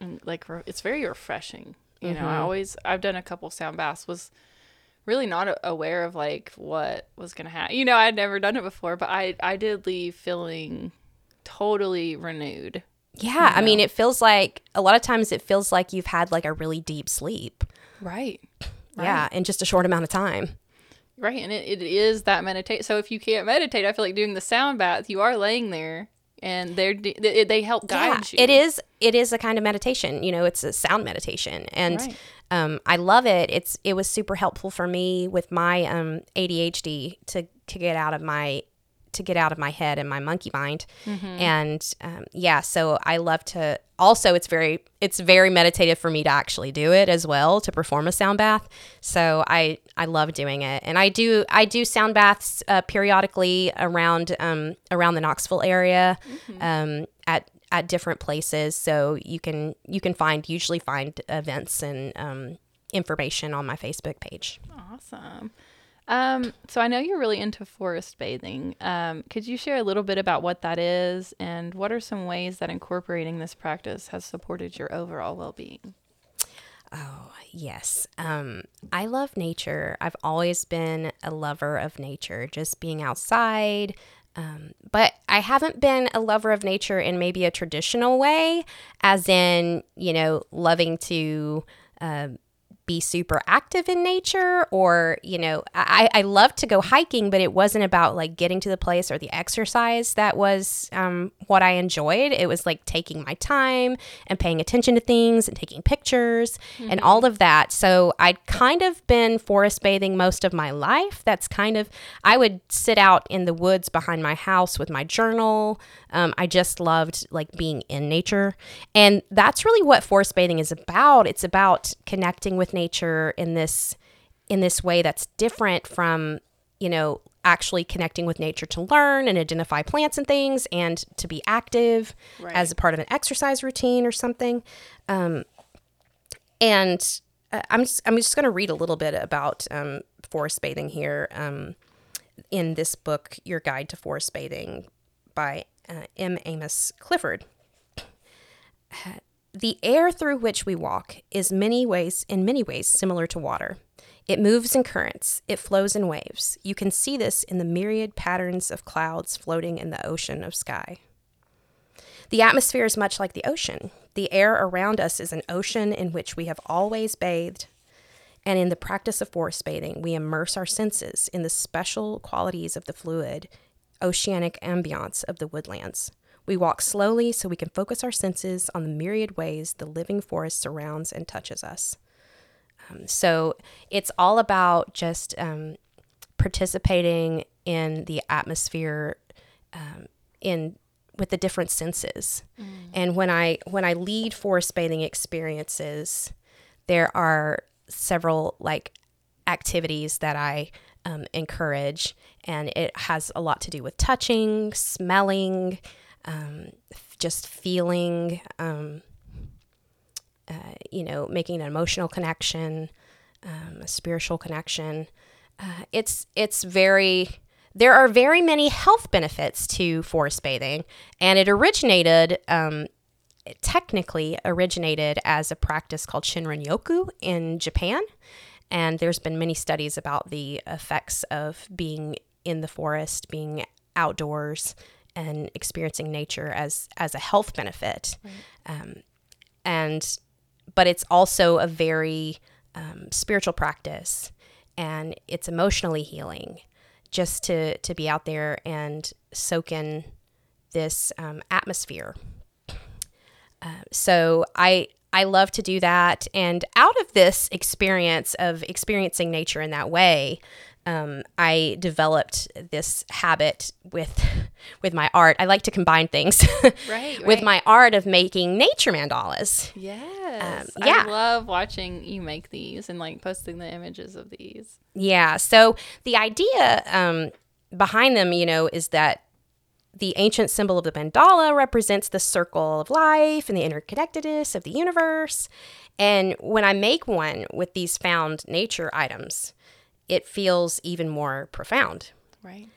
And like it's very refreshing. You know, Mm-hmm. I always I've done a couple sound baths was really not aware of like what was going to happen. You know, I'd never done it before, but I I did leave feeling totally renewed. Yeah i mean it feels like a lot of times it feels like you've had like a really deep sleep Right. yeah in just a short amount of time Right, and it, it is that meditate. So if you can't meditate, I feel like doing the sound bath, you are laying there, and they're they, they help guide you. it is it is a kind of meditation you know it's a sound meditation and Right. um, i love it it's it was super helpful for me with my um, adhd to to get out of my to get out of my head and my monkey mind Mm-hmm. and um, yeah so i love to also it's very it's very meditative for me to actually do it as well to perform a sound bath so i i love doing it and i do i do sound baths uh, periodically around um, around the knoxville area Mm-hmm. um, at at different places so you can you can find usually find events and um, information on my facebook page Awesome. Um, so I know you're really into forest bathing. Um, could you share a little bit about what that is and what are some ways that incorporating this practice has supported your overall well-being? Oh, yes. Um, I love nature. I've always been a lover of nature, just being outside. Um, but I haven't been a lover of nature in maybe a traditional way, as in, you know, loving to um be super active in nature or you know I, I love to go hiking but it wasn't about like getting to the place or the exercise that was um, what i enjoyed. It was like taking my time and paying attention to things and taking pictures and all of that. So i'd kind of been forest bathing most of my life. That's kind of i would sit out in the woods behind my house with my journal. Um, i just loved like being in nature. And that's really what forest bathing is about. It's about connecting with nature in this in this way that's different from you know actually connecting with nature to learn and identify plants and things and to be active Right. as a part of an exercise routine or something um, and uh, I'm just, I'm just going to read a little bit about um, forest bathing here um, in this book, Your Guide to Forest Bathing by uh, M. Amos Clifford. The air through which we walk is many ways in many ways similar to water. It moves in currents, it flows in waves. You can see this in the myriad patterns of clouds floating in the ocean of sky. The atmosphere is much like the ocean. The air around us is an ocean in which we have always bathed. And in the practice of forest bathing, we immerse our senses in the special qualities of the fluid, oceanic ambiance of the woodlands. We walk slowly so we can focus our senses on the myriad ways the living forest surrounds and touches us. Um, so it's all about just um, participating in the atmosphere um, in with the different senses. And when I when I lead forest bathing experiences, there are several like activities that I um, encourage, and it has a lot to do with touching, smelling, um, f- just feeling, um, uh, you know, making an emotional connection, um, a spiritual connection. Uh, it's it's very there are very many health benefits to forest bathing, and it originated. Um, it technically originated as a practice called Shinrin Yoku in Japan, and there's been many studies about the effects of being in the forest, being outdoors, and experiencing nature as as a health benefit. Um, and but it's also a very um, spiritual practice and it's emotionally healing just to to be out there and soak in this um, atmosphere. Uh, so i i love to do that. And out of this experience of experiencing nature in that way um, I developed this habit with with my art. I like to combine things Right, with my art of making nature mandalas. Yes. Um, yeah. I love watching you make these and like posting the images of these. Yeah. So the idea um, behind them, you know, is that the ancient symbol of the mandala represents the circle of life and the interconnectedness of the universe. And when I make one with these found nature items, it feels even more profound. Right.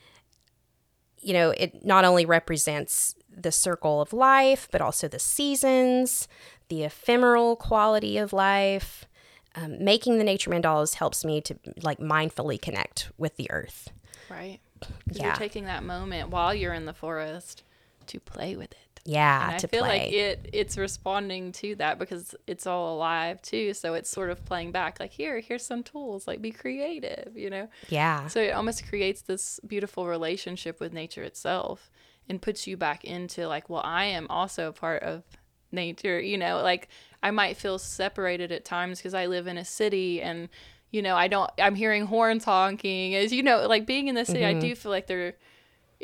You know, it not only represents the circle of life, but also the seasons, the ephemeral quality of life. Um, making the nature mandalas helps me to like mindfully connect with the earth. Right. Yeah. You're taking that moment while you're in the forest to play with it. Yeah, And I feel play. like it it's responding to that because it's all alive too. So it's sort of playing back like here, here's some tools, like be creative, you know? yeah, So it almost creates this beautiful relationship with nature itself and puts you back into like, well, I am also a part of nature, you know, like I might feel separated at times because I live in a city and you know, I don't I'm hearing horns honking as you know, like being in the city, Mm-hmm. I do feel like there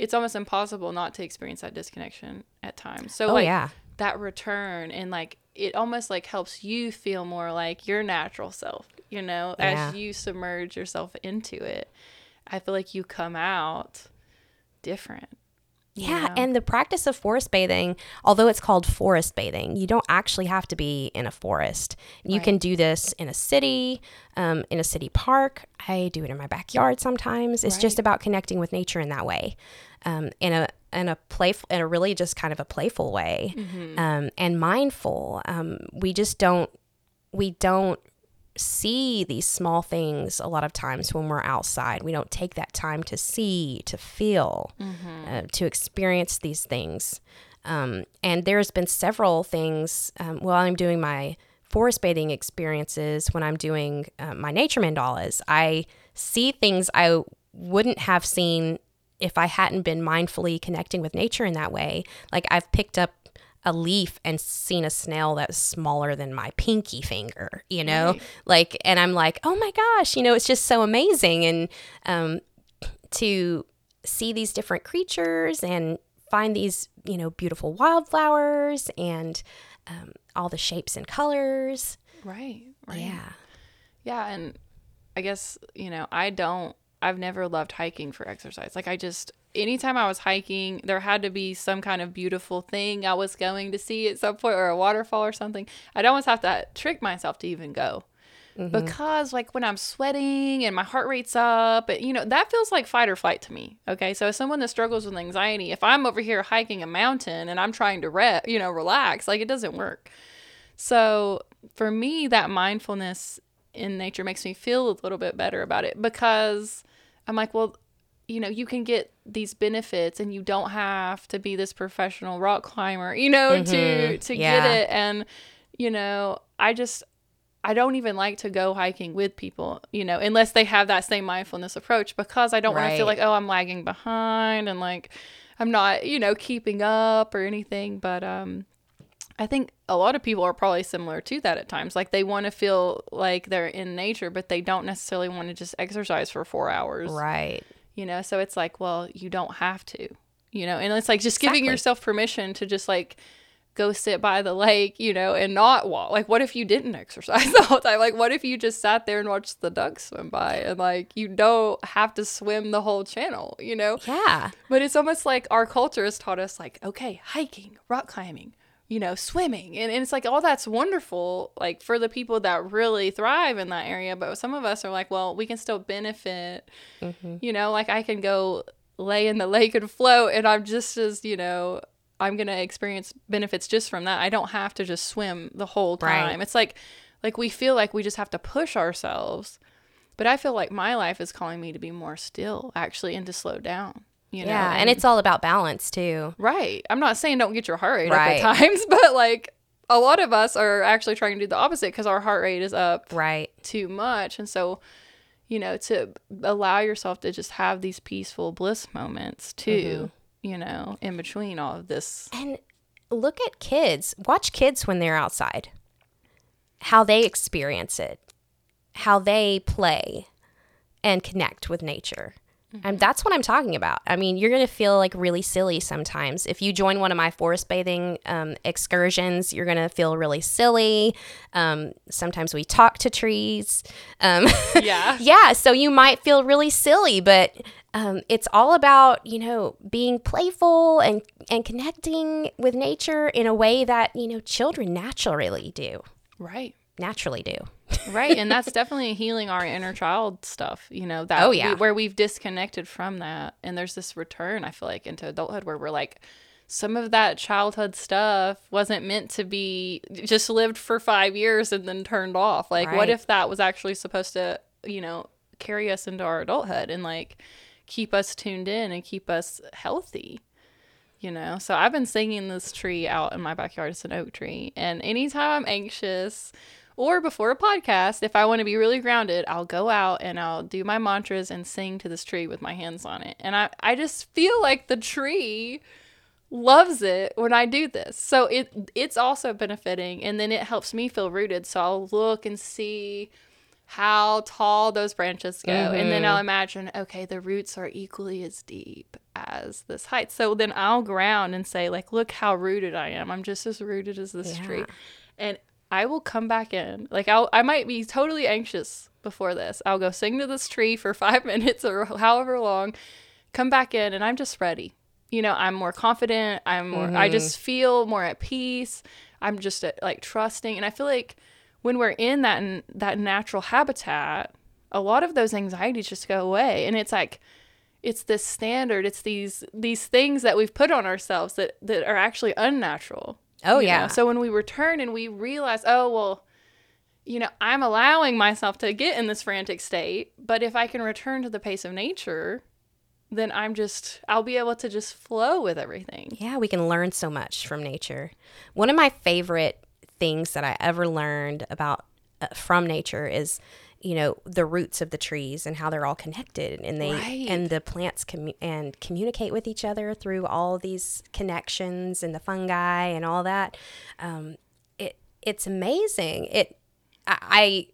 it's almost impossible not to experience that disconnection at times. So Oh, like yeah. that return and like it almost like helps you feel more like your natural self, you know, Yeah. as you submerge yourself into it. I feel like you come out different. Yeah, know? and the practice of forest bathing, although it's called forest bathing, you don't actually have to be in a forest. You Right. can do this in a city, um, in a city park. I do it in my backyard sometimes. It's just about connecting with nature in that way, um, in a in a playful, in a really just kind of a playful way, Mm-hmm. um, and mindful. Um, we just don't we don't see these small things a lot of times when we're outside. We don't take that time to see, to feel, uh, to experience these things. Um, and there's been several things um, while I'm doing my forest bathing experiences, when I'm doing uh, my nature mandalas, I see things I wouldn't have seen if I hadn't been mindfully connecting with nature in that way. Like I've picked up a leaf and seen a snail that's smaller than my pinky finger, you know? Right. Like, and I'm like, oh my gosh, you know, it's just so amazing. And um, to see these different creatures and find these, you know, beautiful wildflowers and um, all the shapes and colors. Right. Right. Yeah. Yeah, and I guess, you know, I don't I've never loved hiking for exercise. Like I just anytime I was hiking, there had to be some kind of beautiful thing I was going to see at some point or a waterfall or something. I'd almost have to trick myself to even go. Mm-hmm. Because like when I'm sweating and my heart rate's up, you know, that feels like fight or flight to me. Okay? So as someone that struggles with anxiety, if I'm over here hiking a mountain and I'm trying to re- you know, relax, like it doesn't work. So for me, that mindfulness in nature makes me feel a little bit better about it because I'm like, well, you know, you can get these benefits and you don't have to be this professional rock climber, you know, to to Yeah. get it. And, you know, I just I don't even like to go hiking with people, you know, unless they have that same mindfulness approach because I don't want to feel like, oh, I'm lagging behind and like I'm not, you know, keeping up or anything. But um I think a lot of people are probably similar to that at times. Like they want to feel like they're in nature, but they don't necessarily want to just exercise for four hours. Right. You know, so it's like, well, you don't have to, you know, and it's like just giving yourself permission to just like go sit by the lake, you know, and not walk. Like, what if you didn't exercise the whole time? Like, what if you just sat there and watched the ducks swim by and like you don't have to swim the whole channel, you know? Yeah. But it's almost like our culture has taught us, like, okay, hiking, rock climbing, you know, swimming. And, and it's like, all that's wonderful, like, for the people that really thrive in that area. But some of us are like, well, we can still benefit, mm-hmm. you know, like I can go lay in the lake and float, and I'm just as, you know, I'm going to experience benefits just from that. I don't have to just swim the whole Right. time. It's like, like we feel like we just have to push ourselves. But I feel like my life is calling me to be more still, actually, and to slow down. You know? Yeah. And it's all about balance too. right. I'm not saying don't get your heart rate Right. up at times, but like a lot of us are actually trying to do the opposite because our heart rate is up Right. too much. And so, you know, to allow yourself to just have these peaceful bliss moments too, mm-hmm. you know, in between all of this. And look at kids. Watch kids when they're outside. How they experience it. How they play and connect with nature. And that's what I'm talking about. I mean, you're going to feel like really silly sometimes. If you join one of my forest bathing um, excursions, you're going to feel really silly. Um, sometimes we talk to trees. Um, Yeah. yeah, so you might feel really silly, but um, it's all about you know being playful and and connecting with nature in a way that you know children naturally do. Right. Naturally do. right and that's definitely healing our inner child stuff you know that Oh, we- yeah. where we've disconnected from that and there's this return i feel like into adulthood where we're like some of that childhood stuff wasn't meant to be just lived for five years and then turned off like Right. what if that was actually supposed to you know carry us into our adulthood and like keep us tuned in and keep us healthy you know so i've been singing this tree out in my backyard it's an oak tree and anytime i'm anxious or before a podcast if i want to be really grounded i'll go out and i'll do my mantras and sing to this tree with my hands on it and i, I just feel like the tree loves it when i do this so it it's also benefiting and then it helps me feel rooted so i'll look and see how tall those branches go. And then mm-hmm. I'll imagine, okay, the roots are equally as deep as this height. So then I'll ground and say, like, look how rooted I am. I'm just as rooted as this tree. And I will come back in. Like I'll I might be totally anxious before this. I'll go sing to this tree for five minutes or however long, come back in and I'm just ready. You know, I'm more confident. I'm more I just feel more at peace. I'm just uh, like trusting. And I feel like when we're in that that natural habitat, a lot of those anxieties just go away. And it's like it's this standard, it's these these things that we've put on ourselves that that are actually unnatural. Oh, you know? yeah. So when we return and we realize, oh well, you know, I'm allowing myself to get in this frantic state, but if I can return to the pace of nature, then I'm just I'll be able to just flow with everything. Yeah, we can learn so much from nature. One of my favorite things that I ever learned about uh, from nature is, you know, the roots of the trees and how they're all connected, and they Right. and the plants commu- and communicate with each other through all these connections and the fungi and all that. Um, it it's amazing. It I.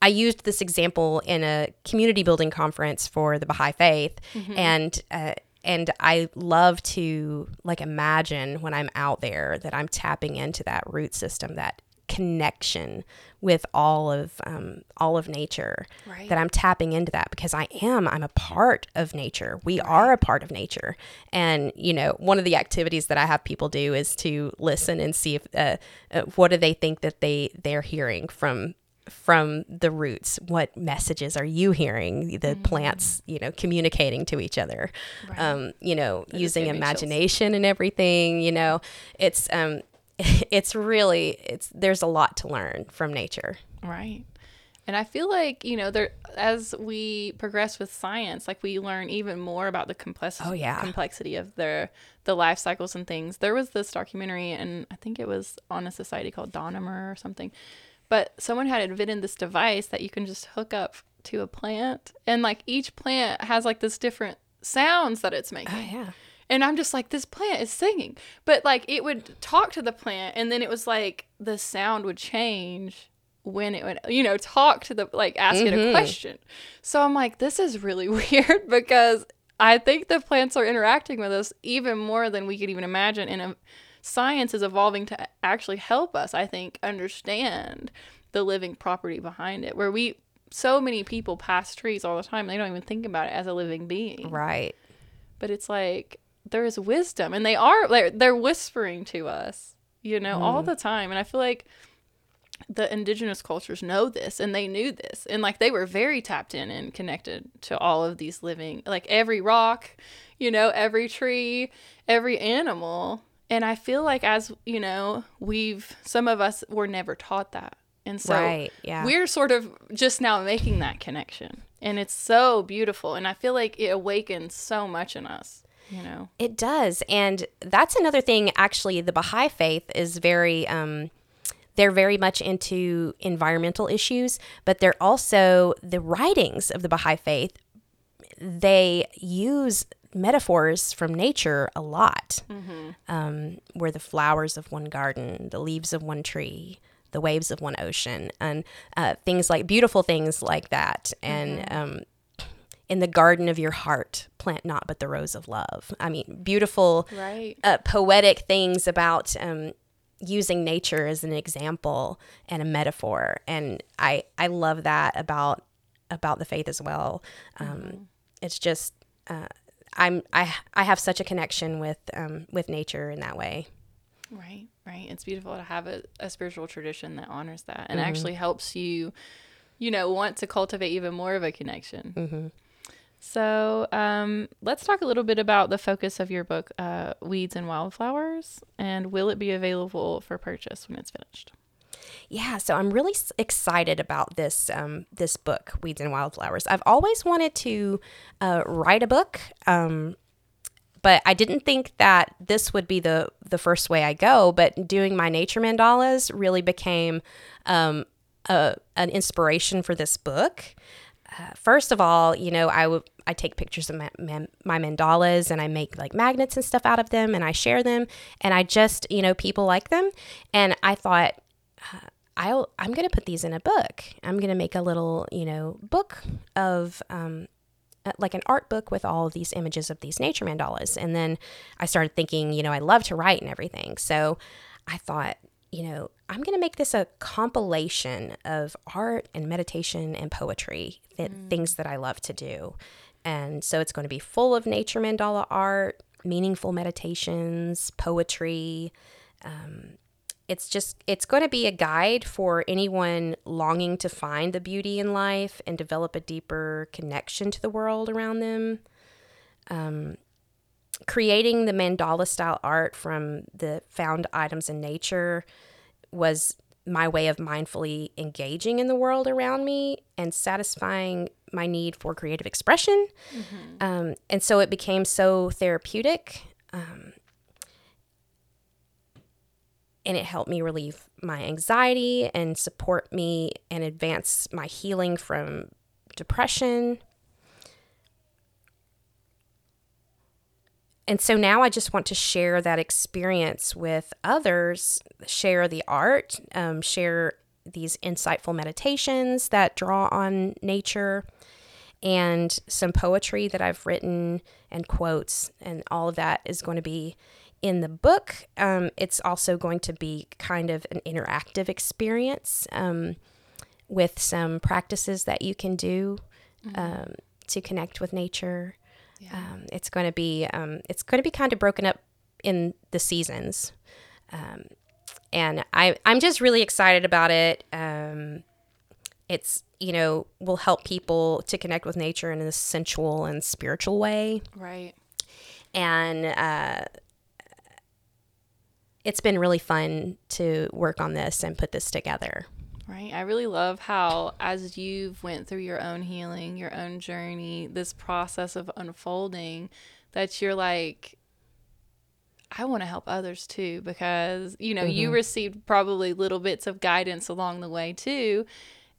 I used this example in a community building conference for the Baha'i Faith, and uh, and I love to like imagine when I'm out there that I'm tapping into that root system, that connection with all of um, all of nature. Right. That I'm tapping into that because I am. I'm a part of nature. We are a part of nature, and you know, one of the activities that I have people do is to listen and see if uh, uh, what do they think that they they're hearing from from the roots what messages are you hearing the Mm. plants you know communicating to each other um you know using gave chills. imagination and everything you know it's um it's really it's there's a lot to learn from nature Right. And I feel like, you know, there as we progress with science, like we learn even more about the complex Oh, yeah. complexity of their the life cycles and things. There was this documentary and I think it was on a society called Damanhur or something. But someone had invented this device that you can just hook up to a plant and like each plant has like this different sounds that it's oh, making. Oh, yeah And I'm just like, this plant is singing. But like it would talk to the plant and then it was like the sound would change when it would, you know, talk to the like ask it a question. So I'm like, this is really weird because I think the plants are interacting with us even more than we could even imagine. And um, science is evolving to actually help us, I think, understand the living property behind it. Where we so many people pass trees all the time, they don't even think about it as a living being right but it's like there is wisdom and they are they're, they're whispering to us you know all mm. the time and i feel like the indigenous cultures know this and they knew this and like they were very tapped in and connected to all of these living like every rock you know every tree every animal and i feel like as you know we've some of us were never taught that and so Right, yeah. we're sort of just now making that connection and it's so beautiful and i feel like it awakens so much in us you know It does. And that's another thing, actually, the Baha'i faith is very, um, they're very much into environmental issues, but they're also the writings of the Baha'i faith. They use metaphors from nature a lot. Mm-hmm. Um, where the flowers of one garden, the leaves of one tree, the waves of one ocean, and uh, things like beautiful things like that. And mm-hmm. um, in the garden of your heart, plant not but the rose of love. I mean, beautiful, right. uh, poetic things about um, using nature as an example and a metaphor. And I I love that about about the faith as well. Um, mm-hmm. It's just uh, I'm I I have such a connection with um, with nature in that way. Right, right. It's beautiful to have a, a spiritual tradition that honors that and mm-hmm. actually helps you, you know, want to cultivate even more of a connection. Mm-hmm. So um, let's talk a little bit about the focus of your book, uh, Weeds and Wildflowers, and will it be available for purchase when it's finished? Yeah, so I'm really excited about this um, this book, Weeds and Wildflowers. I've always wanted to uh, write a book, um, but I didn't think that this would be the the first way I go. But doing my nature mandalas really became um, a, an inspiration for this book. Uh, first of all, you know, I would I take pictures of my, my, mandalas and I make like magnets and stuff out of them and I share them and I just you know people like them. And I thought uh, I'll I'm gonna put these in a book. I'm gonna make a little you know book of um, uh, like an art book with all of these images of these nature mandalas. And then I started thinking you know I love to write and everything. So I thought you know, I'm going to make this a compilation of art and meditation and poetry, th- mm. things that I love to do. And so it's going to be full of nature mandala art, meaningful meditations, poetry. Um, it's just, it's going to be a guide for anyone longing to find the beauty in life and develop a deeper connection to the world around them. Um, creating the mandala style art from the found items in nature was my way of mindfully engaging in the world around me and satisfying my need for creative expression. Mm-hmm. Um, and so it became so therapeutic. Um, and it helped me relieve my anxiety and support me and advance my healing from depression And so now I just want to share that experience with others, share the art, um, share these insightful meditations that draw on nature, and some poetry that I've written and quotes, and all of that is going to be in the book. Um, it's also going to be kind of an interactive experience um, with some practices that you can do mm-hmm. Um, to connect with nature. Yeah. Um, it's going to be um, it's going to be kind of broken up in the seasons, um, and I I'm just really excited about it. Um, it's you know will help people to connect with nature in a sensual and spiritual way, right? And uh, it's been really fun to work on this and put this together. Right. I really love how as you've went through your own healing, your own journey, this process of unfolding that you're like I want to help others too because you know, mm-hmm. you received probably little bits of guidance along the way too.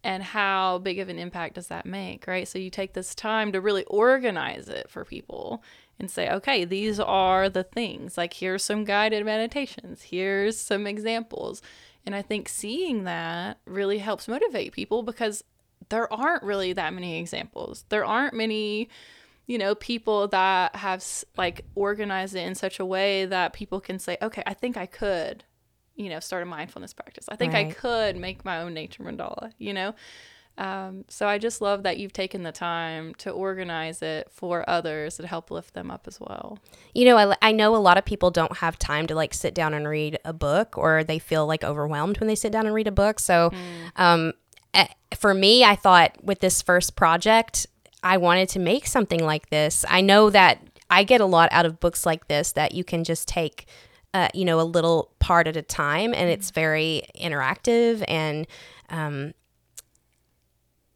And how big of an impact does that make, right? So you take this time to really organize it for people and say, okay, these are the things. Like, here's some guided meditations, here's some examples and I think seeing that really helps motivate people because there aren't really that many examples. There aren't many, you know, people that have like organized it in such a way that people can say, okay, I think I could, you know, start a mindfulness practice. I think right. I could make my own nature mandala, you know? Um, so I just love that you've taken the time to organize it for others and help lift them up as well. You know, I, I know a lot of people don't have time to like sit down and read a book or they feel like overwhelmed when they sit down and read a book. So mm. um, eh, for me, I thought with this first project, I wanted to make something like this. I know that I get a lot out of books like this that you can just take uh, you know, a little part at a time, and it's mm. very interactive and um,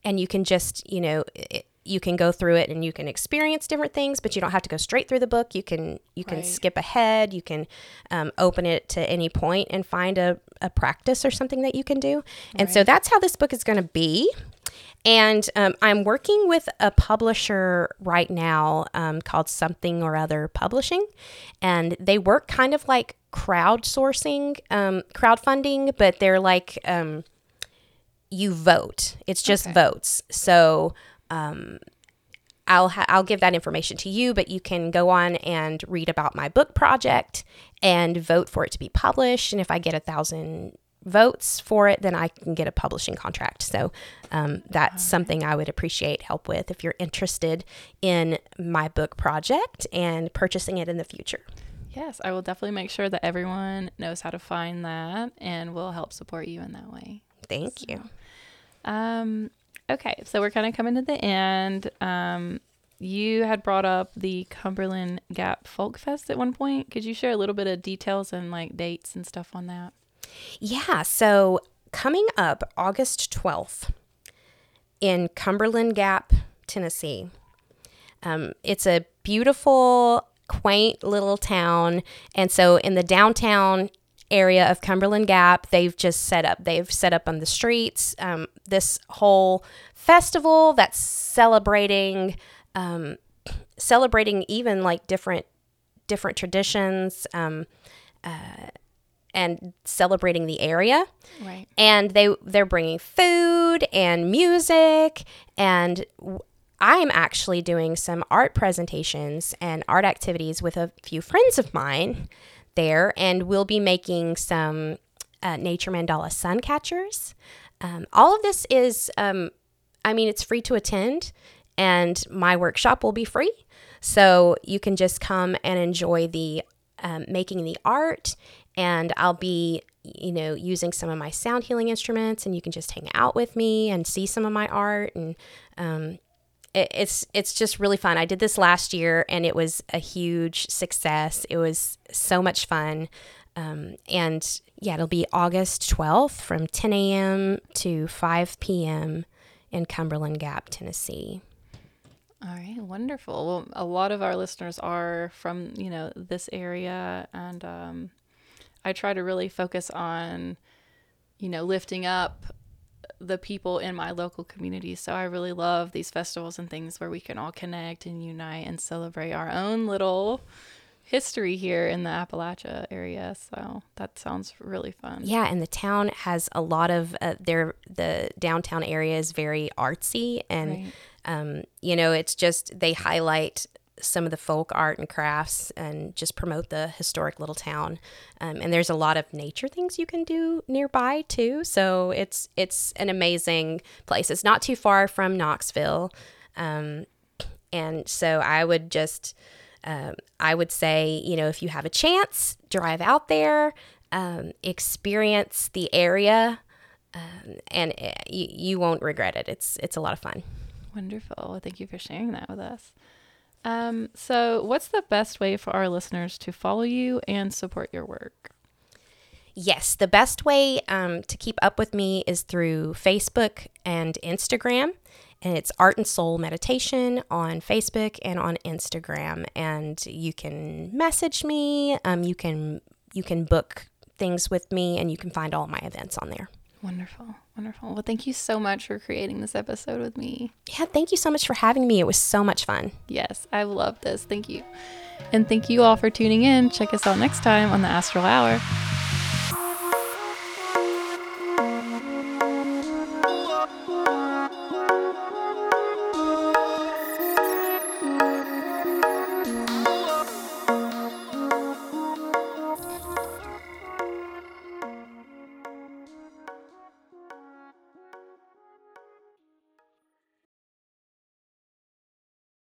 and you can just you know it, you can go through it and you can experience different things, but you don't have to go straight through the book. You can you can Right. skip ahead. You can um, open it to any point and find a, a practice or something that you can do. And so that's how this book is going to be. And um, I'm working with a publisher right now um, called Something or Other Publishing. And they work kind of like crowdsourcing, um, crowdfunding, but they're like um, you vote. It's just Okay. votes. So um, I'll ha- I'll give that information to you, but you can go on and read about my book project and vote for it to be published. And if I get a thousand votes for it, then I can get a publishing contract. So um, that's something I would appreciate help with if you're interested in my book project and purchasing it in the future. Yes, I will definitely make sure that everyone knows how to find that and will help support you in that way. Thank you. Um, okay, so we're kind of coming to the end. Um, you had brought up the Cumberland Gap Folk Fest at one point. Could you share a little bit of details and like dates and stuff on that? Yeah, so coming up August 12th in Cumberland Gap, Tennessee. Um, it's a beautiful, quaint little town. And so in the downtown area of Cumberland Gap, they've just set up, they've set up on the streets um, this whole festival that's celebrating, um, celebrating even like different different traditions um, uh, and celebrating the area Right. and they they're bringing food and music and w- I'm actually doing some art presentations and art activities with a few friends of mine there and we'll be making some uh, nature mandala sun catchers. Um, all of this is um, I mean it's free to attend and my workshop will be free. So you can just come and enjoy the um, making the art and I'll be you know using some of my sound healing instruments and you can just hang out with me and see some of my art and um, it's it's just really fun. I did this last year and it was a huge success. It was so much fun. Um, and yeah, it'll be August 12th from 10 a.m. to 5 p.m. in Cumberland Gap, Tennessee. All right, wonderful. Well, a lot of our listeners are from you know this area, and um, I try to really focus on you know lifting up the people in my local community. So I really love these festivals and things where we can all connect and unite and celebrate our own little history here in the Appalachia area. So that sounds really fun. Yeah, and the town has a lot of uh, their the downtown area is very artsy and Right. um, you know it's just they highlight some of the folk art and crafts and just promote the historic little town. Um, and there's a lot of nature things you can do nearby too. So it's it's an amazing place. It's not too far from knoxville. Um, and so i would just um, i would say you know if you have a chance drive out there um, experience the area um, and uh, you, you won't regret it. It's it's a lot of fun. Wonderful. Thank you for sharing that with us. Um, so, what's the best way for our listeners to follow you and support your work? Yes, the best way um, to keep up with me is through Facebook and Instagram. And it's Art and Soul Meditation on Facebook and on Instagram. And you can message me. Um, you can you can book things with me, and you can find all my events on there. Wonderful. Wonderful. Well, thank you so much for creating this episode with me. Yeah, thank you so much for having me. It was so much fun. Yes, I love this. Thank you. And thank you all for tuning in. Check us out next time on the Astral Hour.